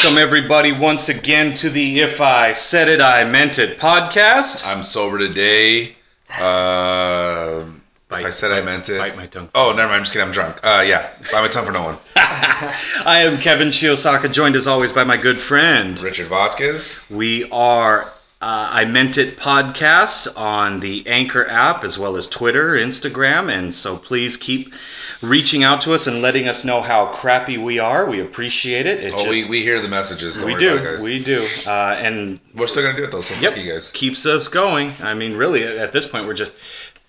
Welcome, everybody, once again to the If I Said It, I Meant It podcast. I'm sober today. Uh, Bite- if I said I meant it. bite my tongue. Oh, never mind. I'm just kidding. I'm drunk. Uh, yeah. Bite my tongue for no one. I am Kevin Shiosaka, joined as always by my good friend. Richard Vasquez. We are uh, I Meant It podcast on the Anchor app as well as Twitter, Instagram, and so please keep reaching out to us and letting us know how crappy we are. We appreciate it. It Oh, just- we, we hear the messages. Don't we worry do, about it, guys. we do, uh, and We're still gonna do it though. So Yep. fuck you guys. Keeps us going. I mean, really, at at this point, we're just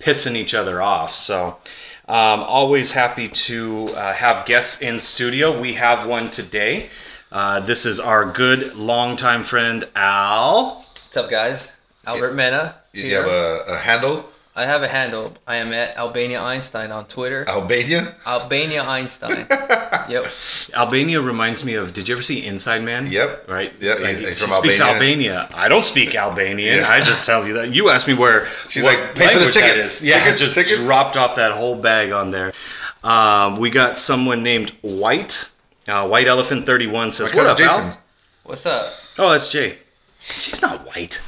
pissing each other off. So, um, always happy to uh, have guests in studio. We have one today. Uh, this is our good longtime friend Al. What's up, guys? Albert Mena. You here. have a, a handle, I have a handle. I am at Albania Einstein on Twitter. Albania. Albania Einstein. yep. Albania reminds me of. Did you ever see Inside Man? Yep. Right. Yeah, Like, he's- he's she from speaks Albania. Albania. I don't speak Albanian. Yeah. I just tell you that. You asked me where. She's what like, "Pay for the tickets. is." Yeah, Tickets, just tickets. dropped off that whole bag on there. Um, we got someone named White. Uh, White Elephant Thirty One says, "What up, Jason. Al?" What's up? Oh, that's Jay. She's not white.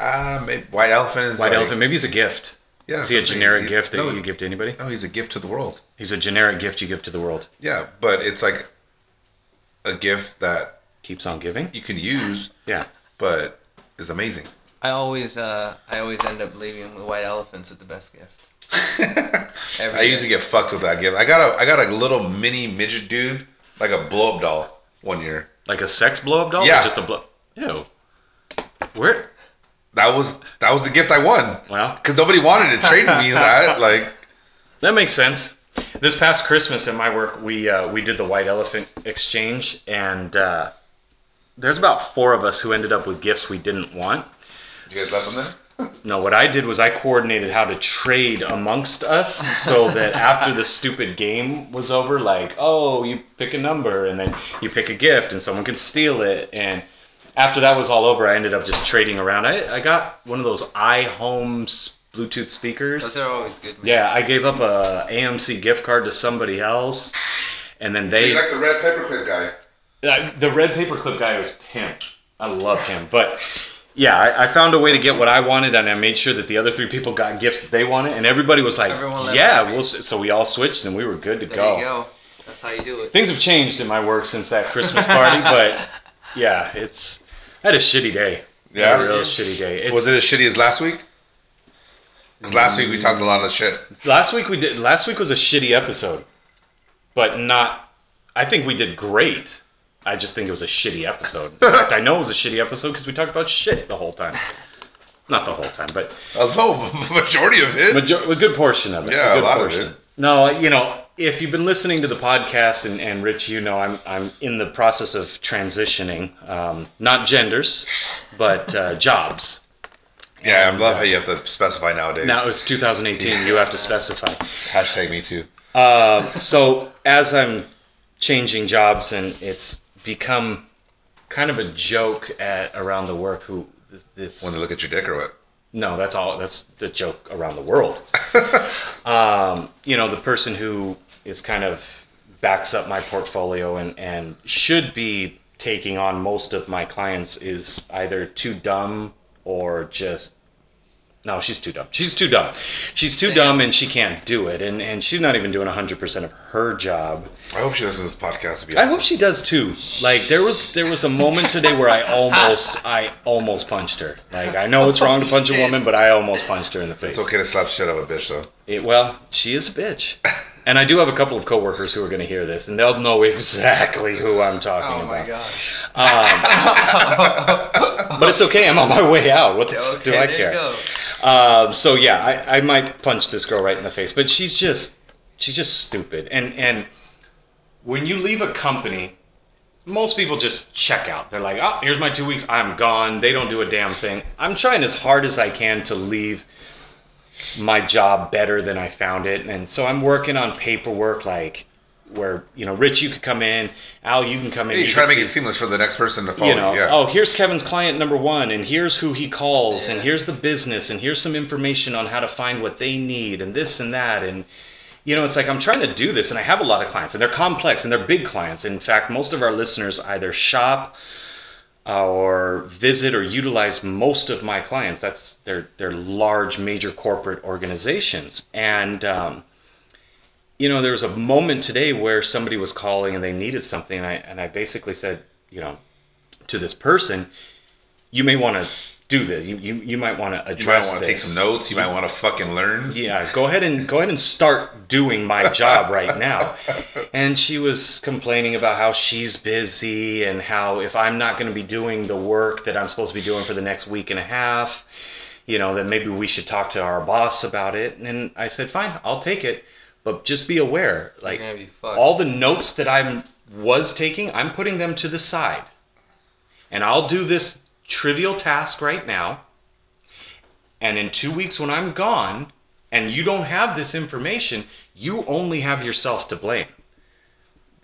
Uh, maybe white elephant is White like, elephant. Maybe he's a gift. Yeah. Is he a generic He's- gift that no, you give to anybody? No, he's a gift to the world. He's a generic gift you give to the world. Yeah, but it's like a gift that Keeps on giving. you can use, Yeah. but is amazing. I always, uh, I always end up leaving the white elephants with the best gift. Every I usually year. get fucked with that gift. I got a I got a little mini midget dude, like a blow up doll, one year. Like a sex blow up doll? Yeah. Or just a blow. Ew. Where? That was that was the gift I won Well, because nobody wanted to trade me that. Like, That makes sense. This past Christmas at my work, we uh, we did the white elephant exchange, and uh, there's about four of us who ended up with gifts we didn't want. you guys left them there. No, what I did was I coordinated how to trade amongst us, so that after the stupid game was over, like, oh, you pick a number, and then you pick a gift, and someone can steal it, and after that was all over, I ended up just trading around. I, I got one of those iHomes Bluetooth speakers. Those are always good. man. Yeah, I gave up a AMC gift card to somebody else, and then they You like the red paperclip guy? uh, the red paperclip guy was pimp. I loved him, but yeah, I, I found a way to get what I wanted, and I made sure that the other three people got gifts that they wanted, and everybody was like, Everyone "Yeah, we'll." s- So we all switched, and we were good to There go. you go. That's how you do it. Things have changed in my work since that Christmas party, but yeah, it's I had a shitty day. Yeah? a real shitty day. It's, Was it as shitty as last week? Because last week we mm. talked a lot of shit. Last week we did. Last week was a shitty episode, but not. I think we did great. I just think it was a shitty episode. In fact, I know it was a shitty episode because we talked about shit the whole time. Not the whole time, but Although majority of it. major- a good portion of it. Yeah, a good lot of it. No, you know, if you've been listening to the podcast, and, and Rich, you know, I'm I'm in the process of transitioning, um, not genders, but uh, jobs. yeah, I love how you have to specify nowadays. Now it's 2018. You have to specify. Hashtag me too. Um, so as I'm changing jobs and it's become kind of a joke at around the work who this, When they look at your dick or what? no that's all that's the joke around the world um, you know the person who is kind of backs up my portfolio and and should be taking on most of my clients is either too dumb or just no, she's too dumb. She's too dumb. She's too Damn. dumb and she can't do it. And and she's not even doing 100% of her job. I hope she listens to this podcast. To be I hope she does too. Like there was there was a moment today where I almost I almost punched her. Like I know it's wrong to punch a woman, but I almost punched her in the face. It's okay to slap shit out of a bitch, though. It- well, she is a bitch. And I do have a couple of coworkers who are going to hear this, and they'll know exactly who I'm talking about. Oh my about. gosh. Um, but it's okay. I'm on my way out. What the f- Okay, do I there care? Um, so yeah, I, I might punch this girl right in the face, but she's just she's just stupid. And and when you leave a company, most people just check out. They're like, oh, here's my two weeks. I'm gone. They don't do a damn thing. I'm trying as hard as I can to leave my job better than I found it, and so I'm working on paperwork like where you know, Rich, you could come in, Al, you can come in. Hey, you you try to can make it seamless for the next person to follow you know. Yeah. oh, here's Kevin's client number one, and here's who he calls, and here's the business, and here's some information on how to find what they need, and this and that, and you know, it's like I'm trying to do this, and I have a lot of clients, and they're complex and they're big clients. In fact, most of our listeners either shop uh, or visit or utilize most of my clients. That's they're they're large, major corporate organizations, and um, you know, there was a moment today where somebody was calling and they needed something, and I and I basically said, you know, to this person, you may want to do this. You you, you might want to address. You might want to take some notes. You might want to fucking learn. Yeah, go ahead and go ahead and start doing my job right now. And she was complaining about how she's busy and how if I'm not going to be doing the work that I'm supposed to be doing for the next week and a half, you know, that maybe we should talk to our boss about it. And I said, "Fine, I'll take it, but just be aware, You're like gonna be fucked. all the notes that I'm was taking, I'm putting them to the side. And I'll do this trivial task right now. And in two weeks, when I'm gone and you don't have this information, you only have yourself to blame.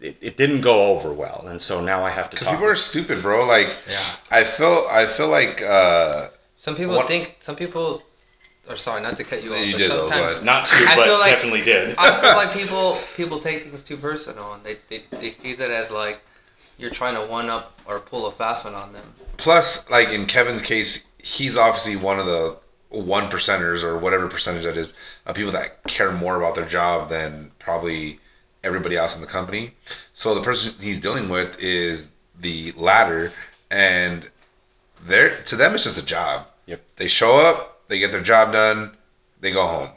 It, it didn't go over well. And so now I have to talk. Because talk. people are stupid, bro. Like, Yeah. I feel, I feel like, uh, Some people What- think. Some people. Or sorry, not to cut you off. You but did, though, sometimes but- Not to, I but feel like- definitely did. I feel like people people take things too personal, and they, they they see that as like you're trying to one up or pull a fast one on them. plus, like in Kevin's case, he's obviously one of the one percenters or whatever percentage that is of people that care more about their job than probably everybody else in the company. So the person he's dealing with is the latter, and they're to them it's just a job. Yep. They show up, they get their job done, they go home,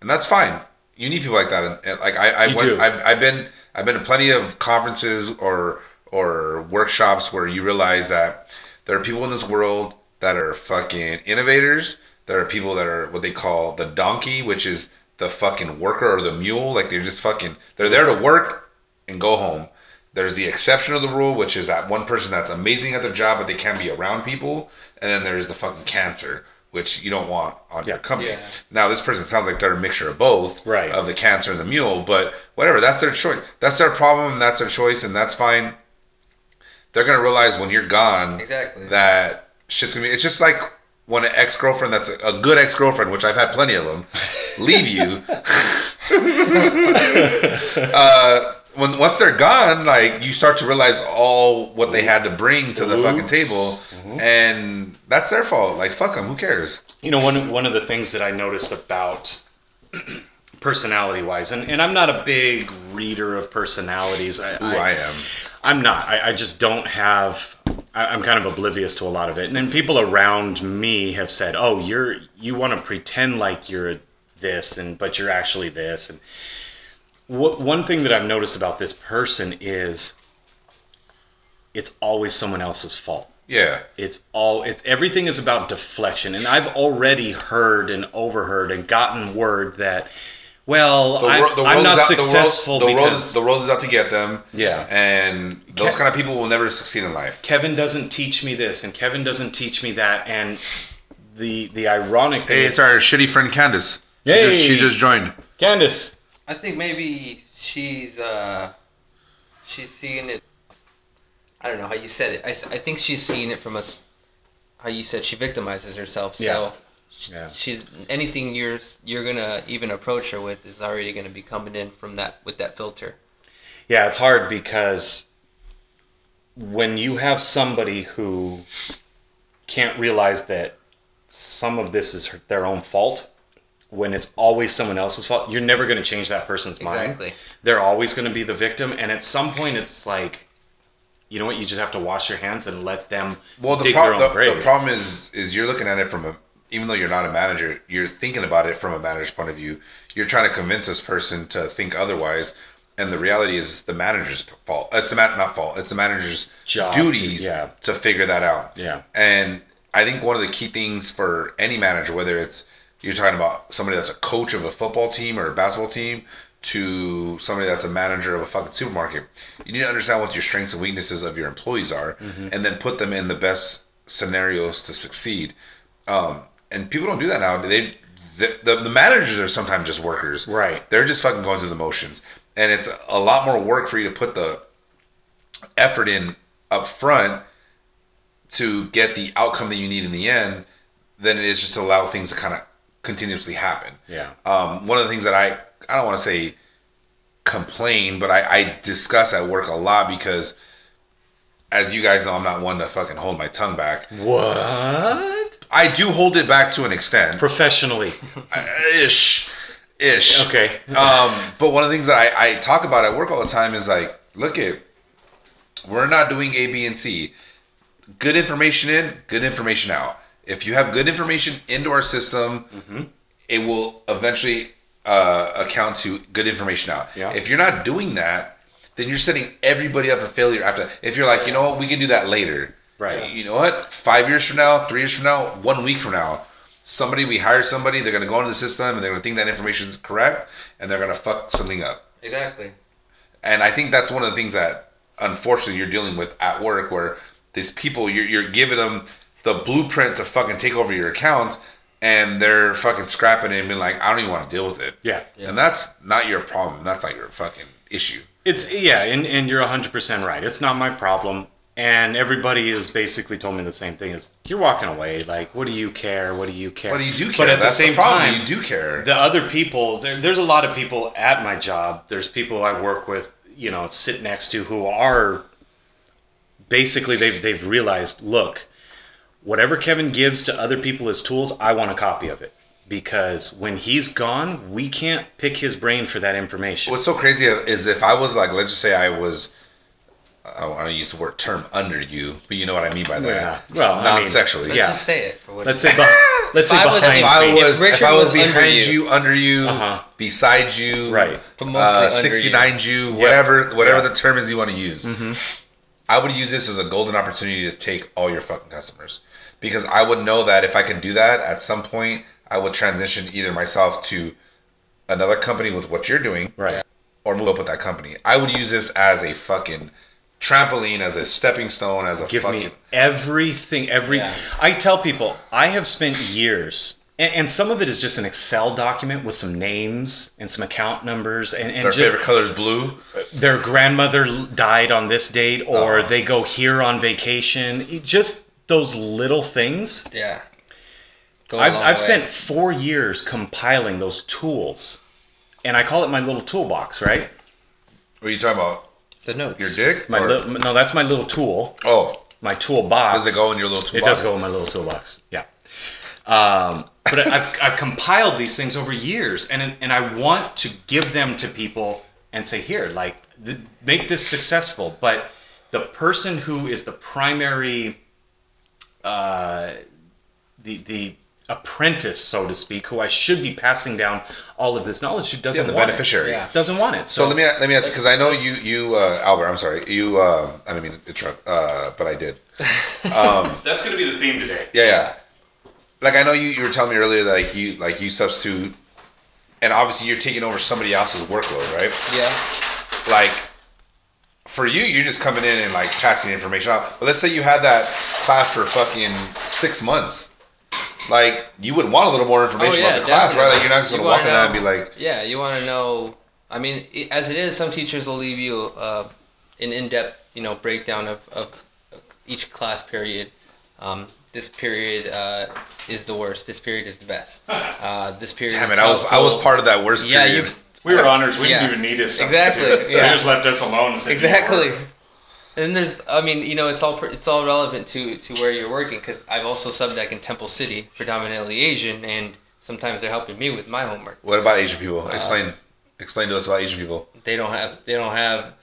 and that's fine. You need people like that. And, and, like I, I You went. I've, I've been, I've been to plenty of conferences or or workshops where you realize that there are people in this world that are fucking innovators. There are people that are what they call the donkey, which is the fucking worker or the mule. Like they're just fucking, they're there to work and go home. There's the exception of the rule, which is that one person that's amazing at their job, but they can't be around people. And then there's the fucking cancer, which you don't want on your company. Yeah. Now, this person sounds like they're a mixture of both, Right. Of the cancer and the mule, but whatever, that's their choice. That's their problem, and that's their choice, and that's fine. They're gonna realize when you're gone Exactly. that shit's gonna be. It's just like when an ex girlfriend that's a, a good ex girlfriend, which I've had plenty of them, leave you. uh, when once they're gone, like you start to realize all what they had to bring to the fucking Oops. table, mm-hmm. and that's their fault. Like fuck them, who cares? You know, one one of the things that I noticed about personality wise, and, and I'm not a big reader of personalities. I, Ooh, I am. I'm not. I, I just don't have. I, I'm kind of oblivious to a lot of it, and then people around me have said, "Oh, you're you want to pretend like you're this, and but you're actually this." And one thing that I've noticed about this person is, it's always someone else's fault Yeah. it's all it's everything is about deflection and i've already heard and overheard and gotten word that well The, wor- the I'm not out, successful the world, the because is, the world is out to get them. Yeah. And those Ke- kind of people will never succeed in life. kevin doesn't teach me this and kevin doesn't teach me that and the the ironic thing Hey, is it's our shitty friend Candace. She, Hey. just, she just joined. candace I think maybe she's uh she's seeing it. I don't know how you said it. I think she's seeing it from us. How you said she victimizes herself. So Yeah. yeah she's anything you're you're gonna even approach her with is already gonna be coming in from that with that filter. Yeah, it's hard because when you have somebody who can't realize that some of this is their own fault, when it's always someone else's fault, you're never going to change that person's mind. Exactly. They're always going to be the victim, and at some point, it's like, you know what? You just have to wash your hands and let them Well, the, dig pro- their own the, grave. the problem is, is you're looking at it from a, even though you're not a manager, you're thinking about it from a manager's point of view. You're trying to convince this person to think otherwise, and the reality is the manager's fault. It's the man, not fault. It's the manager's Job to- duties yeah. to figure that out. Yeah. And I think one of the key things for any manager, whether it's you're talking about somebody that's a coach of a football team or a basketball team, to somebody that's a manager of a fucking supermarket, you need to understand what your strengths and weaknesses of your employees are, and then put them in the best scenarios to succeed. Um, and people don't do that now. They the, the, the managers are sometimes just workers. Right. They're just fucking going through the motions. And it's a lot more work for you to put the effort in up front to get the outcome that you need in the end than it is just to allow things to kind of continuously happen. Yeah. Um, one of the things that I I don't want to say complain, but I, I discuss at work a lot because, as you guys know, I'm not one to fucking hold my tongue back. What? I do hold it back to an extent, Professionally. ish, ish. Okay. Um, but one of the things that I, I talk about at work all the time is like, look at, we're not doing A, B, and C. Good information in, good information out. If you have good information into our system, Mhm. it will eventually uh, account to good information out. Yeah. If you're not doing that, then you're setting everybody up for failure after. If you're like, you know what, we can do that later. Right. You know what? Five years from now, three years from now, one week from now, somebody we hire somebody, they're gonna go into the system and they're gonna think that information is correct, and they're gonna fuck something up. Exactly. And I think that's one of the things that unfortunately you're dealing with at work, where these people you're you're giving them the blueprint to fucking take over your accounts, and they're fucking scrapping it and being like, I don't even want to deal with it. Yeah. Yeah. And that's not your problem. That's not your fucking issue. It's yeah, and, and you're 100% right. It's not my problem. And everybody has basically told me the same thing is you're walking away like what do you care? What do you care? But you do care. But at that's the same problem. time, you do care. the other people there, there's a lot of people at my job there's people i work with you know sit next to who are basically they've, they've realized look whatever kevin gives to other people as tools i want a copy of it because when he's gone we can't pick his brain for that information What's so crazy is if I was like, let's just say I was, I don't want to use the word term under you, but you know what I mean by that. Yeah. Well, I mean, non-sexually. Let's Yeah. just say it for what let's say beh- let's say I was- behind If I was, If if, I was, was under behind you- you, under you, Uh-huh. beside you, Right. Uh, under you. 69 you, whatever, whatever Yeah. the term is you want to use. Mhm. I would use this as a golden opportunity to take all your fucking customers because I would know that if I can do that at some point, I would transition either myself to another company with what you're doing, right or move up with that company. I would use this as a fucking trampoline, as a stepping stone, as a give fucking. me everything every Yeah. i tell people i have spent years and, and some of it is just an excel document with some names and some account numbers and, and Their just favorite color is blue. their grandmother died on this date or Oh. they go here on vacation It- just those little things Yeah. Go a i've, I've spent four years compiling those tools and i call it my little toolbox right What are you talking about? the notes. Your dick? my Or- li- no that's my little tool oh, my toolbox does it go in your little It toolbox? does go in my little toolbox. Yeah. Um, but I- I've, I've compiled these things over years, and and I want to give them to people and say, here, like, th- make this successful. But the person who is the primary, uh, the the apprentice, so to speak, who I should be passing down all of this knowledge, who doesn't Yeah, the want beneficiary. Yeah. it, doesn't want it. So So, let me let me ask you because I know you you uh, Albert. I'm sorry. You uh, I didn't mean to interrupt, uh, but I did. Um, that's going to be the theme today. yeah, yeah. Like I know you, you were telling me earlier that like you like you substitute, and obviously you're taking over somebody else's workload, right? Yeah. Like for you, you're just coming in and like passing information out. But let's say you had that class for fucking six months. Like you would want a little more information Oh, yeah, about the class, right? Like you're not just gonna walk in there and be like, Yeah, you want to know. I mean, as it is, some teachers will leave you uh, an in-depth, you know, breakdown of, of each class period. Um, this period uh, is the worst. This period is the best. Uh, this period. damn is it, I was I was part of that worst Yeah, period. you- We were honors. We Yeah. didn't even need it. Exactly, yeah. They just left us alone. And said, Exactly. And there's, I mean, you know, it's all it's all relevant to to where you're working because I've also subbed deck in Temple City, predominantly Asian, and sometimes they're helping me with my homework. What about Asian people? Uh, Explain explain to us about Asian people. They don't have, they don't have,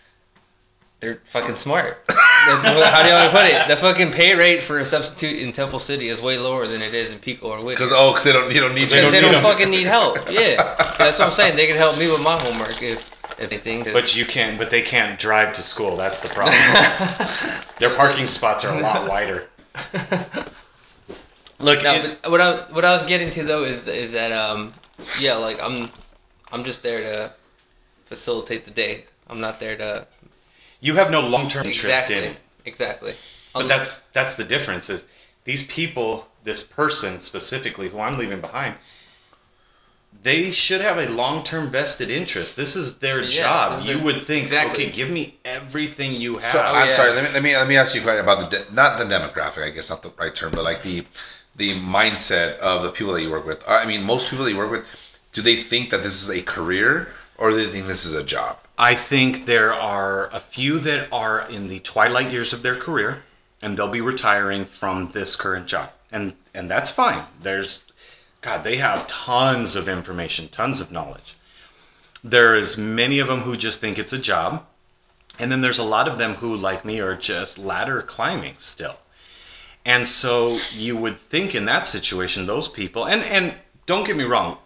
they're fucking smart. The- the- how do you want to put it? The fucking pay rate for a substitute in Temple City is way lower than it is in Pico or Whittier. Because oh, because they don't you don't need They you. Because they need don't 'em. fucking need help. Yeah, that's what I'm saying. They can help me with my homework if if anything. 'cause- But you can't. but they can't drive to school. That's the problem. Their parking spots are a lot wider. Look, No, it- but what I what I was getting to though is is that um yeah like I'm I'm just there to facilitate the day. I'm not there to you have no long-term interest in it. exactly. But Um, that's that's the difference. Is these people, this person specifically, who I'm leaving behind, they should have a long-term vested interest. This is their Yeah, job. this is You would think, exactly. okay, give me everything you have. So Oh, I'm yeah. sorry. Let me let me let me ask you a question about the de- not the demographic. I guess not the right term, but like the the mindset of the people that you work with. I mean, most people that you work with, do they think that this is a career or do they think this is a job? I think there are a few that are in the twilight years of their career, and they'll be retiring from this current job, and and that's fine. There's, God, they have tons of information, tons of knowledge. There's many of them who just think it's a job, and then there's a lot of them who, like me, are just ladder climbing still. And so you would think in that situation, those people, and and don't get me wrong,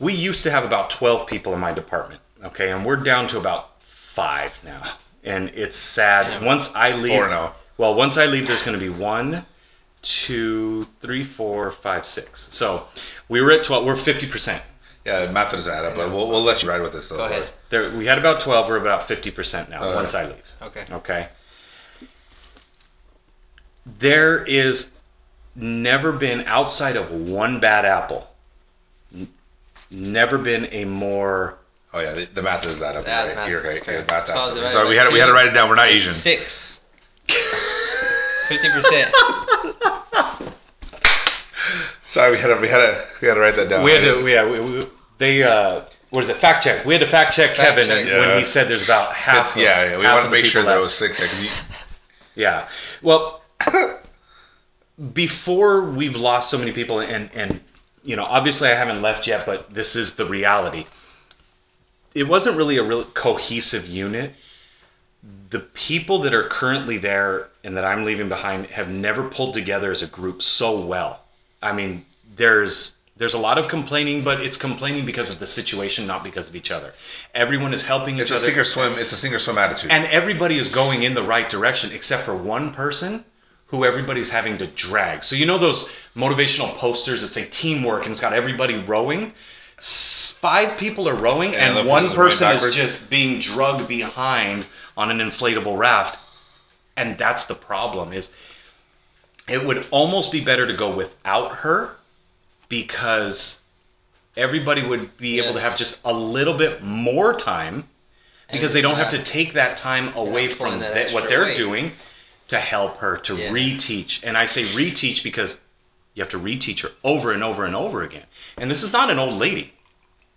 we used to have about 12 people in my department okay and we're down to about five now and it's sad once i leave Four oh. now. well once i leave there's going to be one two three four five six so we were at 12 we're 50% Yeah, math doesn't add up, but we'll, we'll let you ride with this though. Go ahead. there we had about 12 we're about 50% now Okay. once i leave Okay. Okay. There is never been outside of one bad apple. n- Never been a more Oh yeah, the, the math doesn't add up. Yeah, the You're math right. You're is right. Yeah, correct. math adds Twelve up. divided Sorry, we by had to, we had to two write it down. We're not Asian. Six. Fifty percent. Sorry, we had to we had to we had to write that down. we had to yeah we, we, they uh what is it fact check we had to fact check Fact Kevin check. when Yeah. he said there's about half yeah, of, yeah, we half wanted of to the make sure people that it left. was six. Yeah, 'cause you, Yeah. Well, before we've lost so many people, and and you know, obviously I haven't left yet, but this is the reality. It wasn't really a real cohesive unit. The people that are currently there and that I'm leaving behind have never pulled together as a group so well. I mean, there's there's a lot of complaining, but it's complaining because of the situation, not because of each other. Everyone is helping each it's a other sink or swim. It's a sink or swim attitude. and everybody is going in the right direction except for one person who everybody's having to drag. So you know those motivational posters that say teamwork and it's got everybody rowing? S- Five people are rowing And and, one person is backwards. just being drugged behind on an inflatable raft. And that's the problem is it would almost be better to go without her because everybody would be able to have just a little bit more time because And, they don't have to take that time away from pulling that what they're weight. doing to help her to Yeah. reteach. And I say reteach because you have to reteach her over and over and over again. And this is not an old lady.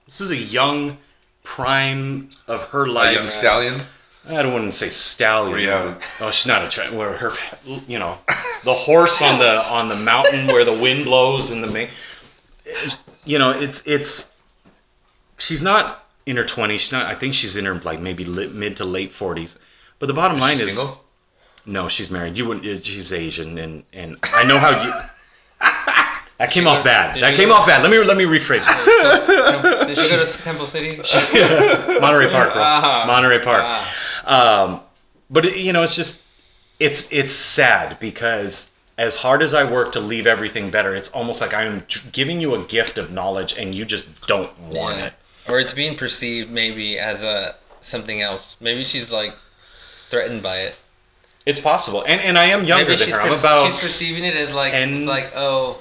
This is a young prime of her life. a young stallion. I don't want to say stallion. You Oh, she's not a tra- where her, you know, the horse on the on the mountain where the wind blows and the main. you know, it's it's she's not in her twenties. She's not. I think she's in her like maybe mid to late forties. But the bottom line She's is, single. no, she's married. You wouldn't. She's Asian, and and I know how you. That came off bad. Did That you came go- off bad. Let me let me rephrase it. Did she go to Temple City? Monterey Park, bro. Ah. Monterey Park. Ah. Um, but it, you know, it's just it's it's sad because as hard as I work to leave everything better, it's almost like I'm t- giving you a gift of knowledge and you just don't want Yeah. it. Or it's being perceived maybe as a something else. Maybe she's like threatened by it. It's possible, and and I am younger maybe than she's her. I'm perce- about she's perceiving it as like 10 it's like oh,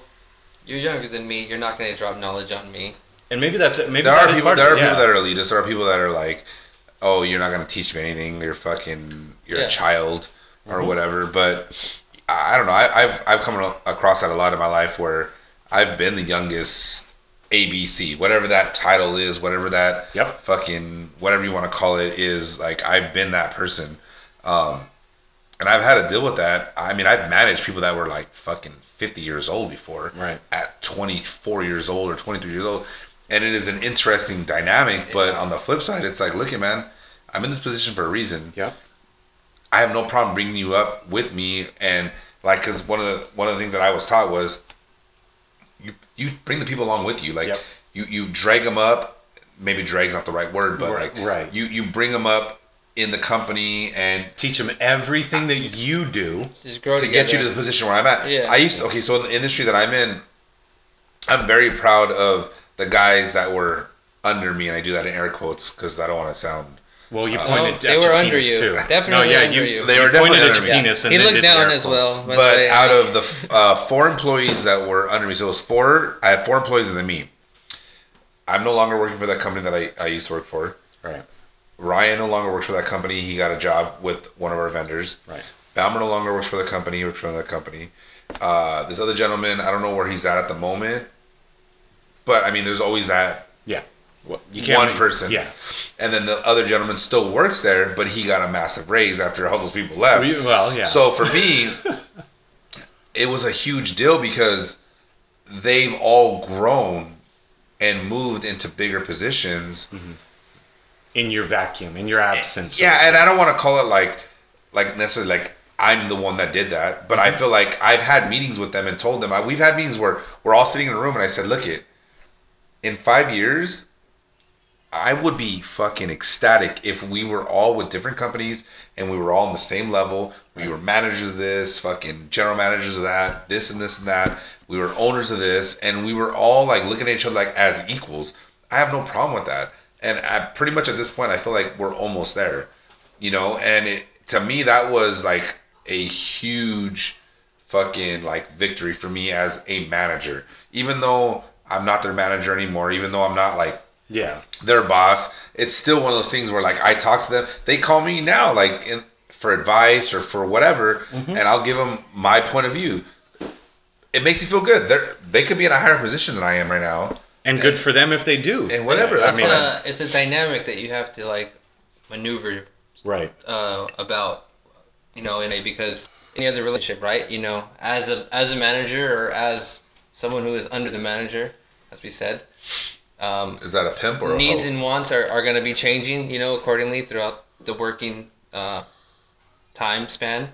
you're younger than me. You're not going to drop knowledge on me. and maybe that's it. Maybe There that are is people. part There of are it, people that are elitists. There are people that are like, "Oh, you're not going to teach me anything. You're fucking. You're Yeah. a child, or Mhm. whatever." But I I don't know. I, I've I've come across that a lot in my life where I've been the youngest ABC, whatever that title is, whatever that Yep. fucking whatever you want to call it is. Like I've been that person, um, and I've had to deal with that. I mean, I've managed people that were like fucking 50 years old before Right. at 24 years old or 23 years old and it is an interesting dynamic but Yeah. on the flip side it's like look at man i'm in this position for a reason Yep. i have no problem bringing you up with me and like because one of the one of the things that i was taught was you you bring the people along with you like Yep. you you drag them up maybe drag's not the right word but Right, like right. you you bring them up in the company and Teach them everything that you do. Just grow to together. get you to the position where I'm at. Yeah. I used to, okay, so in the industry that I'm in, I'm very proud of the guys that were under me, and I do that in air quotes because I don't want to sound. Well, you Uh, pointed Oh, at they your were under penis you. too. Definitely no, yeah, under you, you. They were you pointed definitely at your under me. penis and he then looked down as well. But way. out of the uh, four employees that were under me, so it was four. I had four employees and then me. I'm no longer working for that company that I, I used to work for. Right. Ryan no longer works for that company. He got a job with one of our vendors. Right. Balmer no longer works for the company. He works for another company. Uh, this other gentleman, I don't know where he's at at the moment. but I mean, there's always that Yeah. Well, you one make- person. Yeah. And then the other gentleman still works there, but he got a massive raise after all those people left. Well, yeah. So for me, it was a huge deal because they've all grown and moved into bigger positions. In your vacuum, in your absence. Yeah, and I don't want to call it like like necessarily like I'm the one that did that, but I mm-hmm. feel like I've had meetings with them and told them I, we've had meetings where we're all sitting in a room and I said, "Look it, in 5 years I would be fucking ecstatic if we were all with different companies and we were all on the same level. We were managers of this, fucking general managers of that, this and this and that. We were owners of this, and we were all like looking at each other like as equals. I have no problem with that. And I, pretty much at this point, I feel like we're almost there, you know. And it, to me, that was like a huge fucking like victory for me as a manager. Even though I'm not their manager anymore, even though I'm not like Yeah. their boss, it's still one of those things where like I talk to them, they call me now like in, for advice or for whatever, mm-hmm. and I'll give them my point of view. It makes me feel good. They they could be in a higher position than I am right now, And good for them if they do. and whatever. I That's mean, fine. uh, it's a dynamic that you have to like maneuver right. uh, about you know in a because any other relationship right you know as a as a manager or as someone who is under the manager as we said um, Is that a pimp or needs hoe? and wants are, are going to be changing you know accordingly throughout the working uh, time span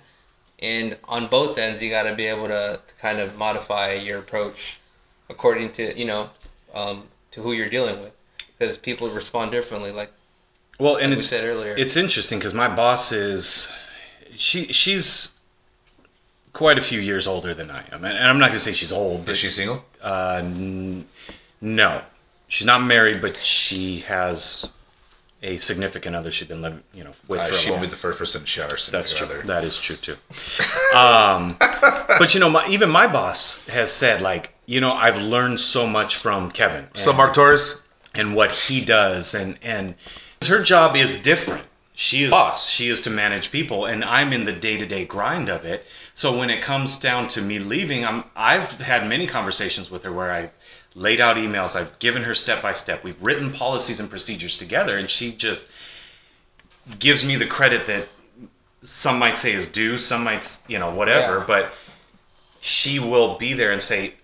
and on both ends you got to be able to kind of modify your approach according to you know um, to who you're dealing with because people respond differently like Well, and we said earlier. it's interesting because my boss is she she's quite a few years older than I am, and and I'm not gonna say she's old, but Is she single? uh, n- no, she's not married, but she has a significant other she's been living, you know, with Uh, for a she won't long be the first person to her That's true. other. That is true too. Um, but you know, my, even my boss has said, like, you know, I've learned so much from Kevin. So Mark Torres, and what he does and and her job is different she is boss she is to manage people and i'm in the day-to-day grind of it so when it comes down to me leaving i'm i've had many conversations with her where i laid out emails i've given her step by step we've written policies and procedures together and she just gives me the credit that some might say is due some might you know whatever Yeah. but she will be there and say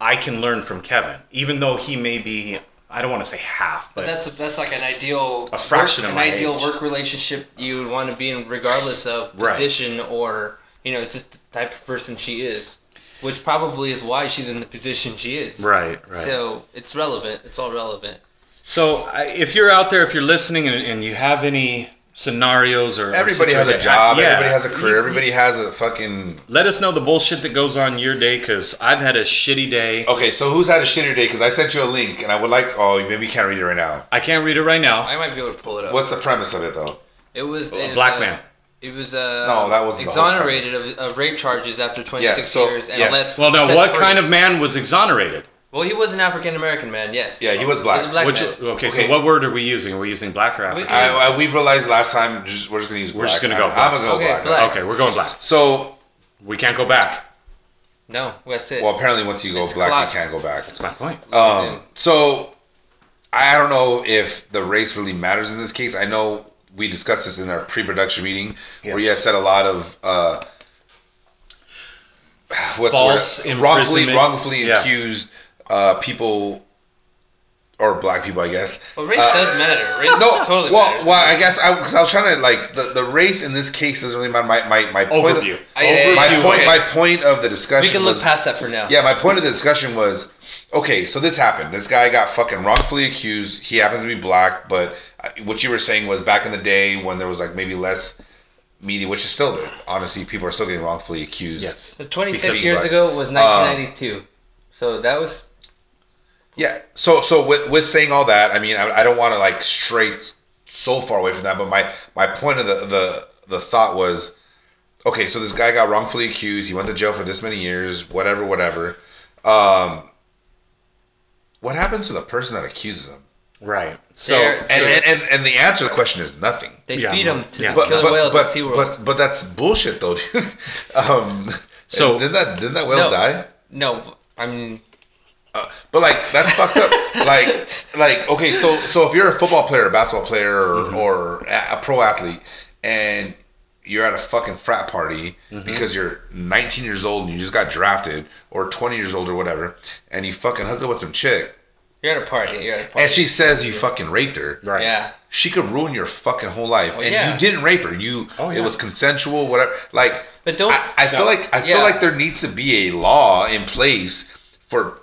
i can learn from kevin even though he may be i don't want to say half But but, that's that's like an ideal A fraction work, of an ideal age. work relationship you would want to be in, regardless of Right. position or you know, it's just the type of person she is, which probably is why she's in the position she is. right right So it's relevant. It's all relevant. So if you're out there, if you're listening, and, and you have any scenarios or or everybody has a job, yeah, everybody has a career, everybody has a fucking. Let us know the bullshit that goes on your day, because I've had a shitty day. Okay, so who's had a shittier day? Because I sent you a link, and I would like. Oh, maybe you can't read it right now. I can't read it right now. I might be able to pull it up. What's the premise of it, though? It was A black uh, man. It was uh, No, that wasn't exonerated of, of rape charges after 26 Yeah, so- years and yeah. let. Well, now what free. kind of man was exonerated? Well, he was an African American man. Yes. Yeah, he was black. He was black Which man. okay, Okay. so what word are we using? Are we using black or African? I, I, we realized last time just, we're just gonna use. We're just gonna go I'm, I'm gonna go Okay, black. black. okay, we're going black. So, We can't go back. No, that's it. well, apparently once you go It's black, clock. you can't go back. That's my point. Um, so I don't know if the race really matters in this case. I know we discussed this in our pre-production meeting where you Yes. had said a lot of uh, what's False word? wrongfully wrongfully Yeah. accused uh, people or black people, I guess. well, race uh, does matter. Race No, totally well, matters. well, I guess I, cause I was trying to like the, the race in this case doesn't really matter. My my my point Overview. I- I- my I- point okay. my point of the discussion we can look was past that for now. yeah, my point of the discussion was okay, so this happened. This guy got fucking wrongfully accused. He happens to be black, but uh, what you were saying was back in the day when there was like maybe less media, which is still there. Honestly, people are still getting wrongfully accused. Yes. So 26 years black. ago was 1992. so that was Yeah. So so with with saying all that, I mean, I, I don't want to like straight so far away from that, but my my point of the the the thought was, okay, so this guy got wrongfully accused. He went to jail for this many years. Whatever, whatever. Um, what happens to the person that accuses him? Right. So There- And and, and, and the answer to the question is nothing. they Yeah, feed them to yeah. the But killer but whales but, at SeaWorld. but but that's bullshit though, dude. um, So- didn't that didn't that whale No. die? no, I mean Uh, but like that's fucked up. Like, like okay, so so if you're a football player, a basketball player, or, Mm-hmm. or a, a pro athlete, and you're at a fucking frat party Mm-hmm. because you're 19 years old and you just got drafted, or 20 years old or whatever, and you fucking hook up with some chick, You're at a party. You're at a party. and she says you fucking raped her. Right. Yeah. She could ruin your fucking whole life, and yeah. you didn't rape her. You, Oh, yeah. it was consensual, whatever. Like, But don't. I, I feel like I feel like there needs to be a law in place for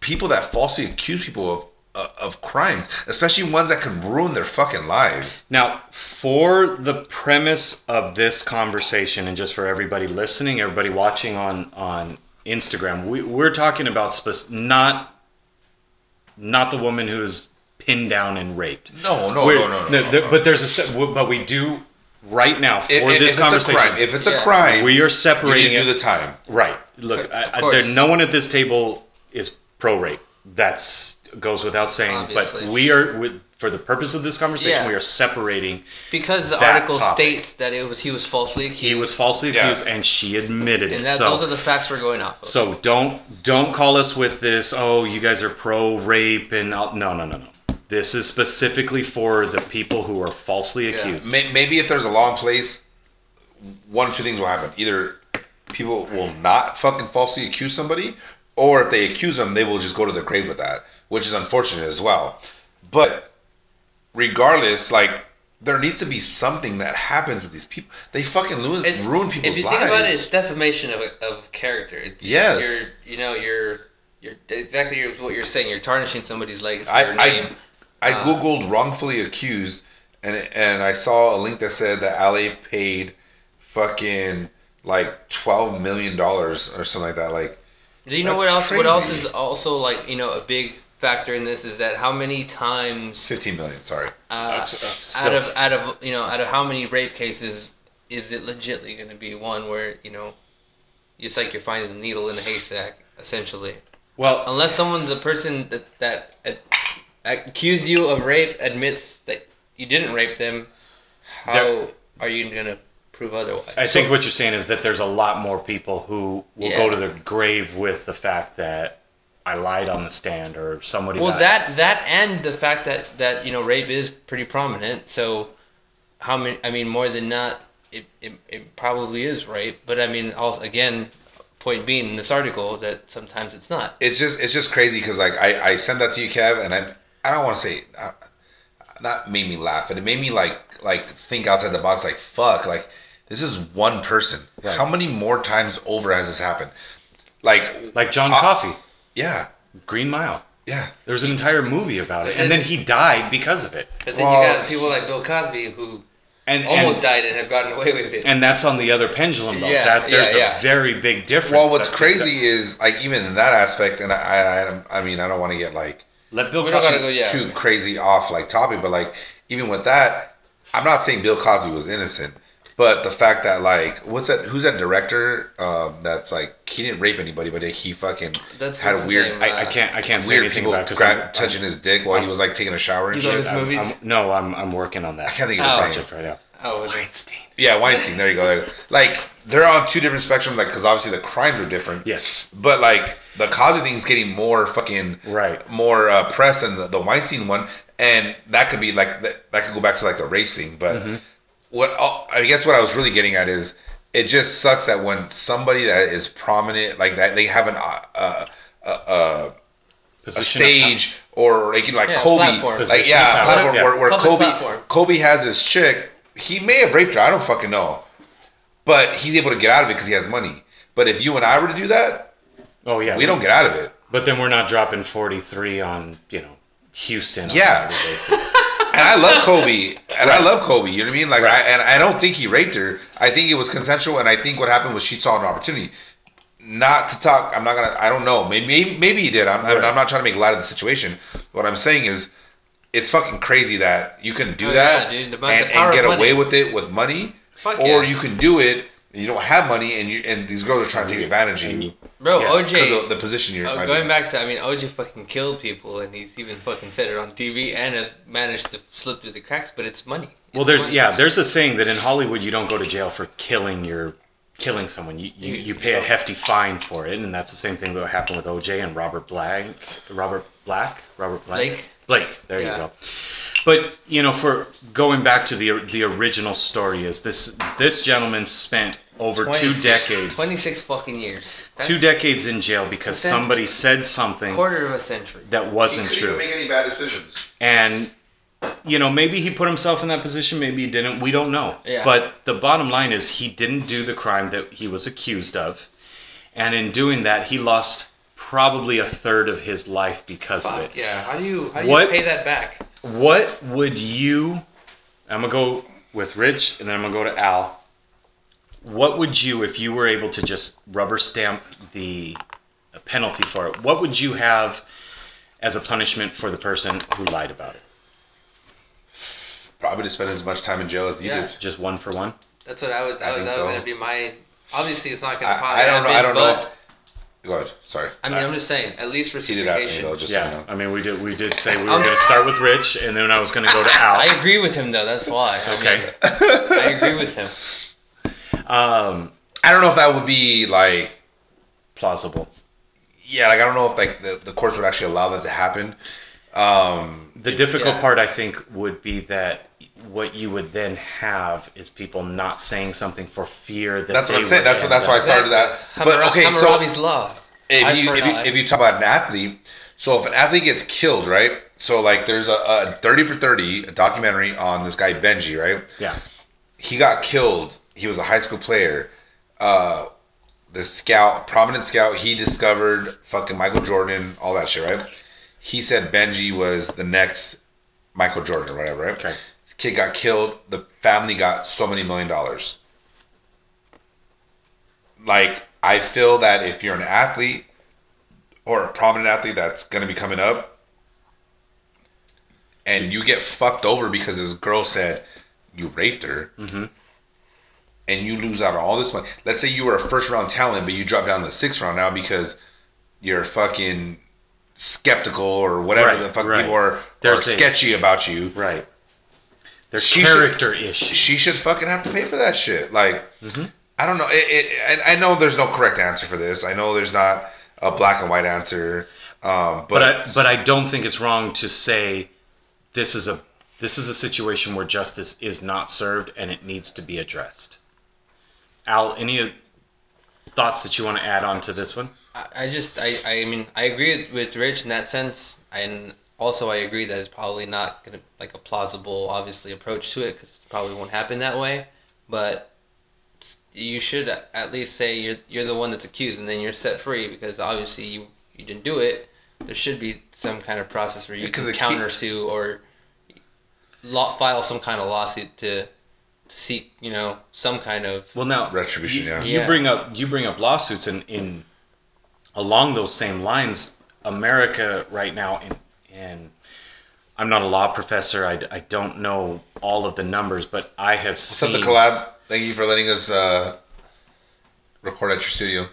people that falsely accuse people of Uh, of crimes, especially ones that can ruin their fucking lives. Now, for the premise of this conversation, and just for everybody listening, everybody watching on on Instagram, we, we're talking about spec- not not the woman who's pinned down and raped. No, no, We're- no, no, no. no, there- no. But there's a but we do right now for if, if- this if it's a conversation. crime, if it's a Yeah. crime, we are separating need to it. do the time. Right. Look, Of I, I, there, no one at this table is pro rape. That's goes without saying. Obviously. But we are, with, for the purpose of this conversation, Yeah. we are separating. because the that article topic. states that it was he was falsely accused. He was falsely Yeah. accused, and she admitted and it. that so, those are the facts we're going off of. so don't don't call us with this. Oh, you guys are pro rape, and I'll, no, no, no, no. This is specifically for the people who are falsely Yeah. accused. May- Maybe if there's a law in place, one of two things will happen: either people will not fucking falsely accuse somebody, or if they accuse them, they will just go to the grave with that, which is unfortunate as well. But regardless, like there needs to be something that happens to these people. They fucking ruin, It's, ruin people's if you lives. think about it, it's defamation of, of character. It's, Yes. You're, you know, you're, you're exactly what you're saying. You're tarnishing somebody's legacy I- or I- name. I Uh, googled wrongfully accused, and and I saw a link that said that Ali paid fucking like twelve million dollars or something like that. Like Do you know what else? What else is also like you know a big factor in this is that how many times fifteen million. Sorry. uh, still. out of out of you know out of how many rape cases is it legitly going to be one where you know it's like you're finding the needle in a haystack essentially Well, unless someone's a person that that uh, accused you of rape admits that you didn't rape them how There- are you going to prove otherwise I think what you're saying is that there's a lot more people who will Yeah. go to their grave with the fact that I lied on the stand or somebody. well got- that that and the fact that that you know rape is pretty prominent so how many i mean more than not it, it, it probably is rape but i mean also again point being in this article that sometimes it's not It's just it's just crazy because like I I sent that to you, Kev, and I I don't want to say uh, not made me laugh, but it made me like like think outside the box. Like fuck, like this is one person. Right. How many more times over has this happened? Like like John Uh, Coffey, yeah, Green Mile. yeah. There was an entire movie about it, and then he died because of it. but then Well- you got people like bill cosby who And almost and, died and have gotten away with it and that's on the other pendulum though. Yeah, that there's yeah, yeah. a very big difference. Well, what's That's crazy is like even in that aspect, and I I, I mean I don't want to get like Let Bill we don't gotta Cosby. go yeah too crazy off like topic, but like even with that, I'm not saying Bill Cosby was innocent, but the fact that like what's that? Who's that director? Um, that's like he didn't rape anybody, but he fucking That's had a weird, name, I, I uh, can't. I can't say weird anything people about because grab, touching his dick while he I'm- was like taking a shower and shit. I'm, movies? I'm, no, I'm I'm working on that. I can't think of Oh. his name. project right now. oh Weinstein. Yeah, Weinstein. There you go. There you go. Like they're on two different spectrums, like because obviously the crimes are different. Yes. But like the Cosby thing's getting more fucking Right. more uh, press than the, the Weinstein one, and that could be like that, that could go back to like the race thing. But Mhm. What oh, I guess what I was really getting at is it just sucks that when somebody that is prominent like that they have an uh, uh, uh, uh, a stage or like you know like Yeah, Kobe, platform. like yeah, of a power. platform Yeah. where, where Kobe platform. Kobe has his chick. He may have raped her. I don't fucking know, but he's able to get out of it because he has money. But if you and I were to do that, Oh yeah. we don't get out of it. But then we're not dropping 43 on you know Houston. Yeah. a basis. And I love Kobe, and I love Kobe. You know what I mean? Like, Right. I, and I don't think he raped her. I think it was consensual, and I think what happened was she saw an opportunity. Not to talk. I'm not gonna. I don't know. Maybe maybe he did. I'm, I'm, Right. I'm not trying to make light of the situation. What I'm saying is, it's fucking crazy that you can do Oh, that yeah, dude. And, and get away with it with money, Fuck or yeah. you can do it. And you don't have money, and you and these girls are trying to take advantage of you bro Yeah, oj of the position you're. Uh, oh, might going be. back to, I mean, OJ fucking killed people, and he's even fucking said it on TV, and has managed to slip through the cracks. But it's money. Well, there's money. yeah, there's a saying that in Hollywood you don't go to jail for killing your killing someone. You you, You- you pay a hefty fine for it, and that's the same thing that happened with OJ and Robert Black. Robert Black. Robert Black. Blake? Blake. There you go. But you know, for going back to the the original story, is this this gentleman spent over two decades, Twenty six fucking years. That's two decades in jail because That's somebody said something quarter of a century. that wasn't couldn't even true. make any bad decisions. And you know, maybe he put himself in that position, maybe he didn't. We don't know. Yeah. But the bottom line is he didn't do the crime that he was accused of. And in doing that, he lost probably a third of his life because of it. Yeah. How do you how do What- you pay that back? What would you I'm going to go with Rich and then I'm going to go to Al. What would you if you were able to just rubber stamp the penalty for it? What would you have as a punishment for the person who lied about it? Probably to spend as much time in jail as you Yeah. did. Just one for one? That's what I would. I I think that was so. gonna be my. Obviously, it's not gonna. I, I don't know. I don't know. But- Go ahead. Sorry. I mean, I'm just saying. At least He did ask me though. Just so yeah, you know. I mean, we did we did say we were Um, going to start with Rich, and then I was going to go to Al. I Al. agree with him though. That's why. I mean, Okay. I agree with him. Um, I don't know if that would be like. plausible. Yeah, like I don't know if like the, the courts would actually allow that to happen. Um, The difficult Yeah. part, I think, would be that what you would then have is people not saying something for fear that That's what I'm saying. That's what- that's why I started that. But, okay, so- Hammurabi's law. if I've you heard if you that. if you talk about an athlete, so if an athlete gets killed, right? So like there's a, a 30 for 30 a documentary on this guy Benji, right? Yeah, he got killed. He was a high school player. Uh, the scout, prominent scout, he discovered fucking Michael Jordan, all that shit, right? He said Benji was the next Michael Jordan or whatever, right? Okay. Kid got killed. The family got so many million dollars. Like, I feel that if you're an athlete or a prominent athlete that's going to be coming up and you get fucked over because this girl said you raped her hmm and you lose out on all this money. Let's say you were a first round talent, but you drop down to the sixth round now because you're fucking skeptical or whatever Right, the fuck right. people are, are sketchy about you. right. There's She should- issues. She should fucking have to pay for that shit. Like, Mhm. I don't know. It, it, and I know there's no correct answer for this. I know there's not a black and white answer. Um, but but I, but I don't think it's wrong to say this is a this is a situation where justice is not served and it needs to be addressed. Al, any thoughts that you want to add on to this one? I, I just I, I mean I agree with Rich in that sense, and also I agree that it's probably not gonna like a plausible, obviously approach to it because it probably won't happen that way. But you should at least say you're you're the one that's accused, and then you're set free because obviously you you didn't do it. There should be some kind of process where you Because can the key- counter sue or law, file some kind of lawsuit to, to seek you know some kind of Well, now Retribution, You, yeah. you bring up you bring up lawsuits, and in along those same lines, America right now, and and I'm not a law professor. I, I don't know all of the numbers, but I have what's up, the collab? Thank you for letting us uh, record at your studio.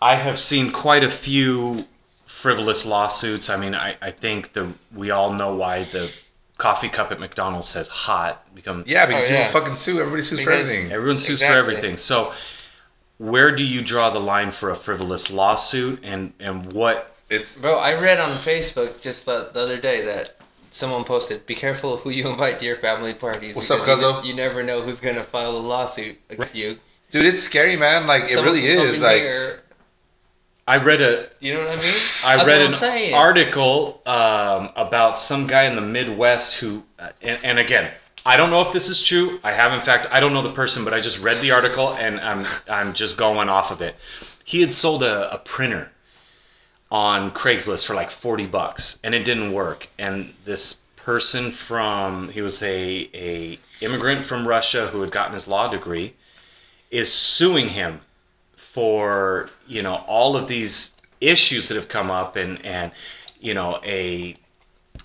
I have seen quite a few frivolous lawsuits. I mean, I, I think the we all know why the coffee cup at McDonald's says hot become Yeah, because Oh, people yeah. fucking sue. Everybody sues for everything. everyone sues for everything. So where do you draw the line for a frivolous lawsuit and and what It's Bro, I read on Facebook just the, the other day that someone posted, "Be careful who you invite to your family parties. What's up, because you- You, never know who's gonna file a lawsuit against you." dude, it's scary, man. Like it Some- really is. Like here, I read a you know what I mean? I That's read an saying. article um, about some guy in the Midwest who, uh, and, and again, I don't know if this is true. I have, in fact, I don't know the person, but I just read the article and I'm I'm just going off of it. He had sold a, a printer on Craigslist for like forty bucks, and it didn't work. And this person from he was a a immigrant from Russia who had gotten his law degree is suing him for you know all of these issues that have come up and and you know a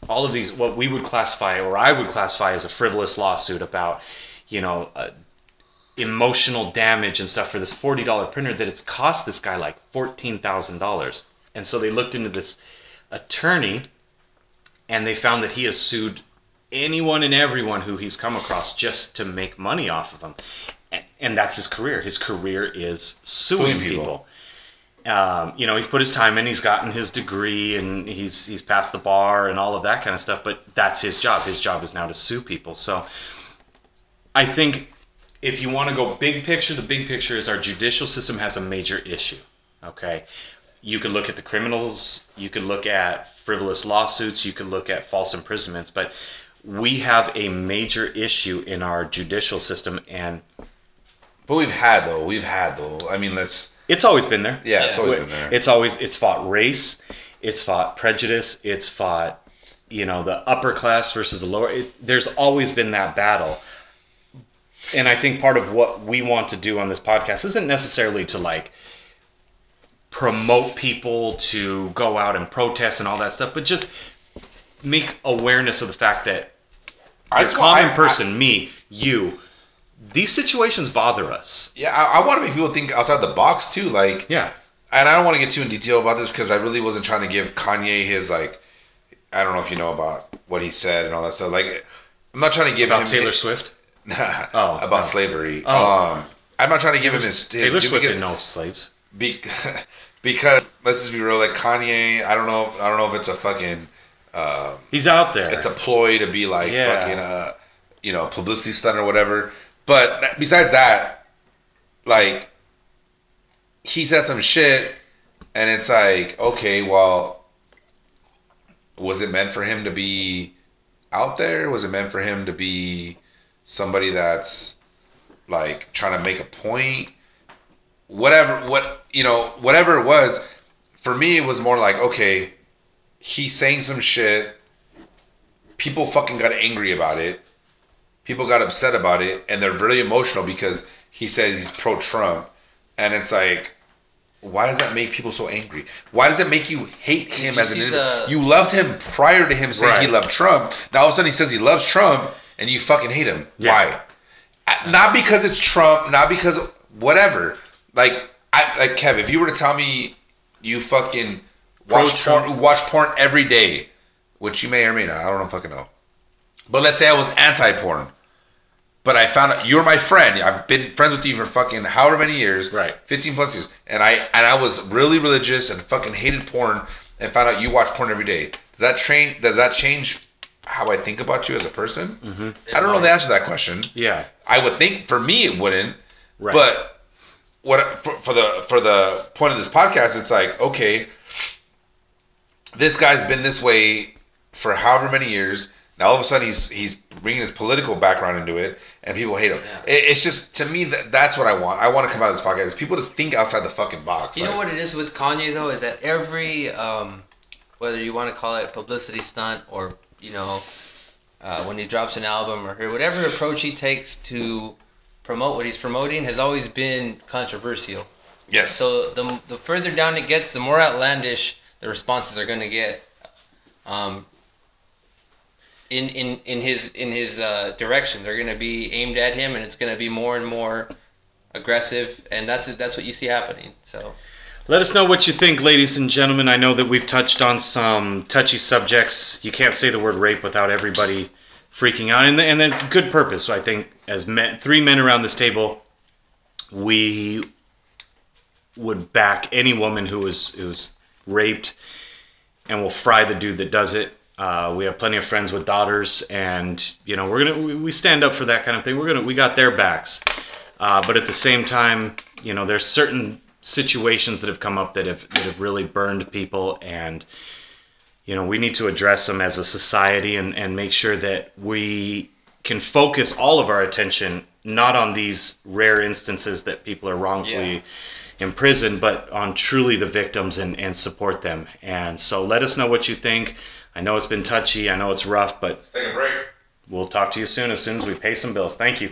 all of these what we would classify or I would classify as a frivolous lawsuit about you know uh, emotional damage and stuff for this forty dollar printer that it's cost this guy like fourteen thousand dollars and so they looked into this attorney and they found that he has sued anyone and everyone who he's come across just to make money off of them and, and that's his career. His career is suing, Suing people. people. Um, you know, he's put his time in. He's gotten his degree, and he's he's passed the bar and all of that kind of stuff. But that's his job. His job is now to sue people. So, I think if you want to go big picture, the big picture is our judicial system has a major issue. Okay, you could look at the criminals, you could look at frivolous lawsuits, you could look at false imprisonments, but we have a major issue in our judicial system, and But we've had though. We've had though. I mean, let's. it's always been there. Yeah, it's always been there. It's always it's fought race, it's fought prejudice, it's fought you know the upper class versus the lower. It, there's always been that battle, and I think part of what we want to do on this podcast isn't necessarily to like promote people to go out and protest and all that stuff, but just make awareness of the fact that I the common I- person, me, you, these situations bother us. Yeah, I, I want to make people think outside the box too. Like, Yeah. and I don't want to get too in detail about this because I really wasn't trying to give Kanye his like. I don't know if you know about what he said and all that stuff. Like, I'm not trying to give About him Taylor his- Swift. about oh. slavery. Oh. Um, I'm not trying to give him his, his Taylor Swift didn't know slaves. Be, because let's just be real. Like Kanye, I don't know. I don't know if it's a fucking. Um, He's out there. it's a ploy to be like Yeah. fucking uh you know publicity stunt or whatever but besides that like he said some shit and it's like okay well was it meant for him to be out there was it meant for him to be somebody that's like trying to make a point whatever what you know whatever it was for me it was more like okay he's saying some shit. People fucking got angry about it. People got upset about it, and they're very emotional because he says he's pro Trump. And it's like, why does that make people so angry? Why does it make you hate him you as an individual? the- You loved him prior to him saying he loved Trump. Now all of a sudden he says he loves Trump, and you fucking hate him. Yeah. Why? Not because it's Trump, not because whatever. Like, I like Kev. If you were to tell me you fucking watch porn, watch porn every day, which you may or may not. I don't know fucking know. But let's say I was anti-porn, but I found out you're my friend. I've been friends with you for fucking however many years, Right. Fifteen plus years, and I and I was really religious and fucking hated porn, and found out you watch porn every day. Does that train? Does that change how I think about you as a person? Mm-hmm. I don't know the answer to that question. Yeah. I would think for me it wouldn't, Right. but what for, for the for the point of this podcast, it's like okay, this guy's been this way for however many years. Now all of a sudden he's he's bringing his political background into it, and people hate him. Yeah. It, it's just to me that that's what I want. I want to come out of this podcast is people to think outside the fucking box. You know what it is with Kanye though is that every um, whether you want to call it publicity stunt or you know uh, when he drops an album or whatever approach he takes to promote what he's promoting has always been controversial. Yes. So the the further down it gets, the more outlandish the responses are going to get. Um, in, in, in his in his uh, direction, they're going to be aimed at him, and it's going to be more and more aggressive, and that's that's what you see happening. So Let us know what you think, ladies and gentlemen. I know that we've touched on some touchy subjects. You can't say the word rape without everybody freaking out, and and it's good purpose. I think as men, three men around this table, we would back any woman who was who was raped, and we'll fry the dude that does it. Uh, we have plenty of friends with daughters, and you know we're gonna we, we stand up for that kind of thing. We're gonna we got their backs, uh, but at the same time, you know there's certain situations that have come up that have that have really burned people, and you know we need to address them as a society and and make sure that we can focus all of our attention not on these rare instances that people are wrongfully Yeah. imprisoned, but on truly the victims and, and support them. And so let us know what you think. I know it's been touchy. I know it's rough, but Take a break. we'll talk to you soon as soon as we pay some bills. Thank you.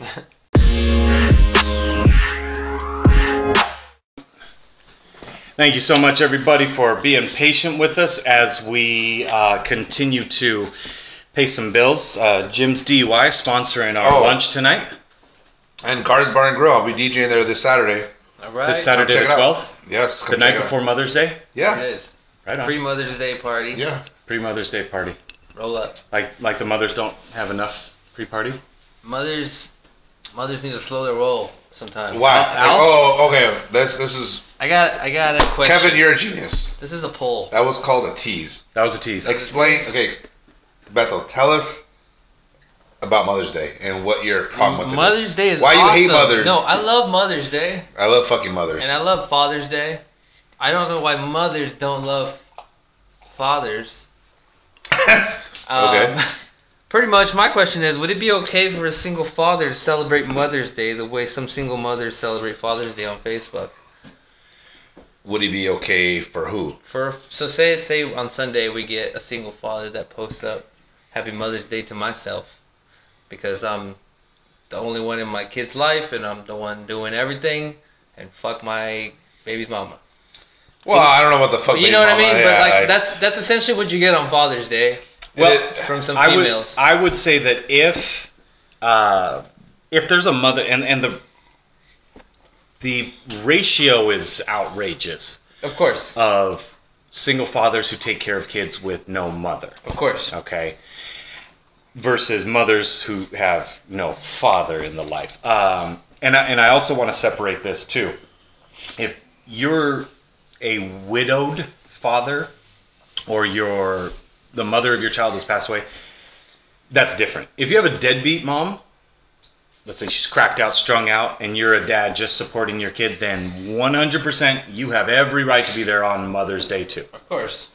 Thank you so much, everybody, for being patient with us as we uh, continue to pay some bills. Uh, Jim's DUI sponsoring our Oh. lunch tonight, And Gardens Bar and Grill. I'll be DJing there this Saturday. all right, this Saturday check the it out. 12th, Yes. the night check out. before Mother's Day. Yeah. it is Right on. pre Mother's Day party. Yeah. Pre Mother's Day party. Roll up. Like like the mothers don't have enough pre party. Mothers, mothers need to slow their roll. Sometime. Why? Al? oh, okay. This this is I got I got a question. Kevin. You're a genius. This is a poll. That was called a tease. That was a tease. Explain. Okay, Bethel, tell us about Mother's Day and what your problem with it is. Mother's Day is Why awesome. you hate mothers? No, I love Mother's Day I love fucking mothers. and I love Father's Day. I don't know why mothers don't love fathers. Um, Okay. Pretty much, my question is: Would it be okay for a single father to celebrate Mother's Day the way some single mothers celebrate Father's Day on Facebook? Would it be okay for who? For so say say on Sunday we get a single father that posts up Happy Mother's Day to myself because I'm the only one in my kid's life and I'm the one doing everything and fuck my baby's mama. Well, I don't know what the fuck. you know what I mean? mama- but like I- that's that's essentially what you get on Father's Day Well, it- from some I would, females. I would say that if uh, if there's a mother and, and the the ratio is outrageous of course, of single fathers who take care of kids with no mother. of course. Okay. Versus mothers who have no father in the life. Um, and I, and I also want to separate this too. If you're a widowed father or you're the mother of your child has passed away, that's different. If you have a deadbeat mom, let's say she's cracked out, strung out, and you're a dad just supporting your kid, then 100% you have every right to be there on Mother's Day too Of course.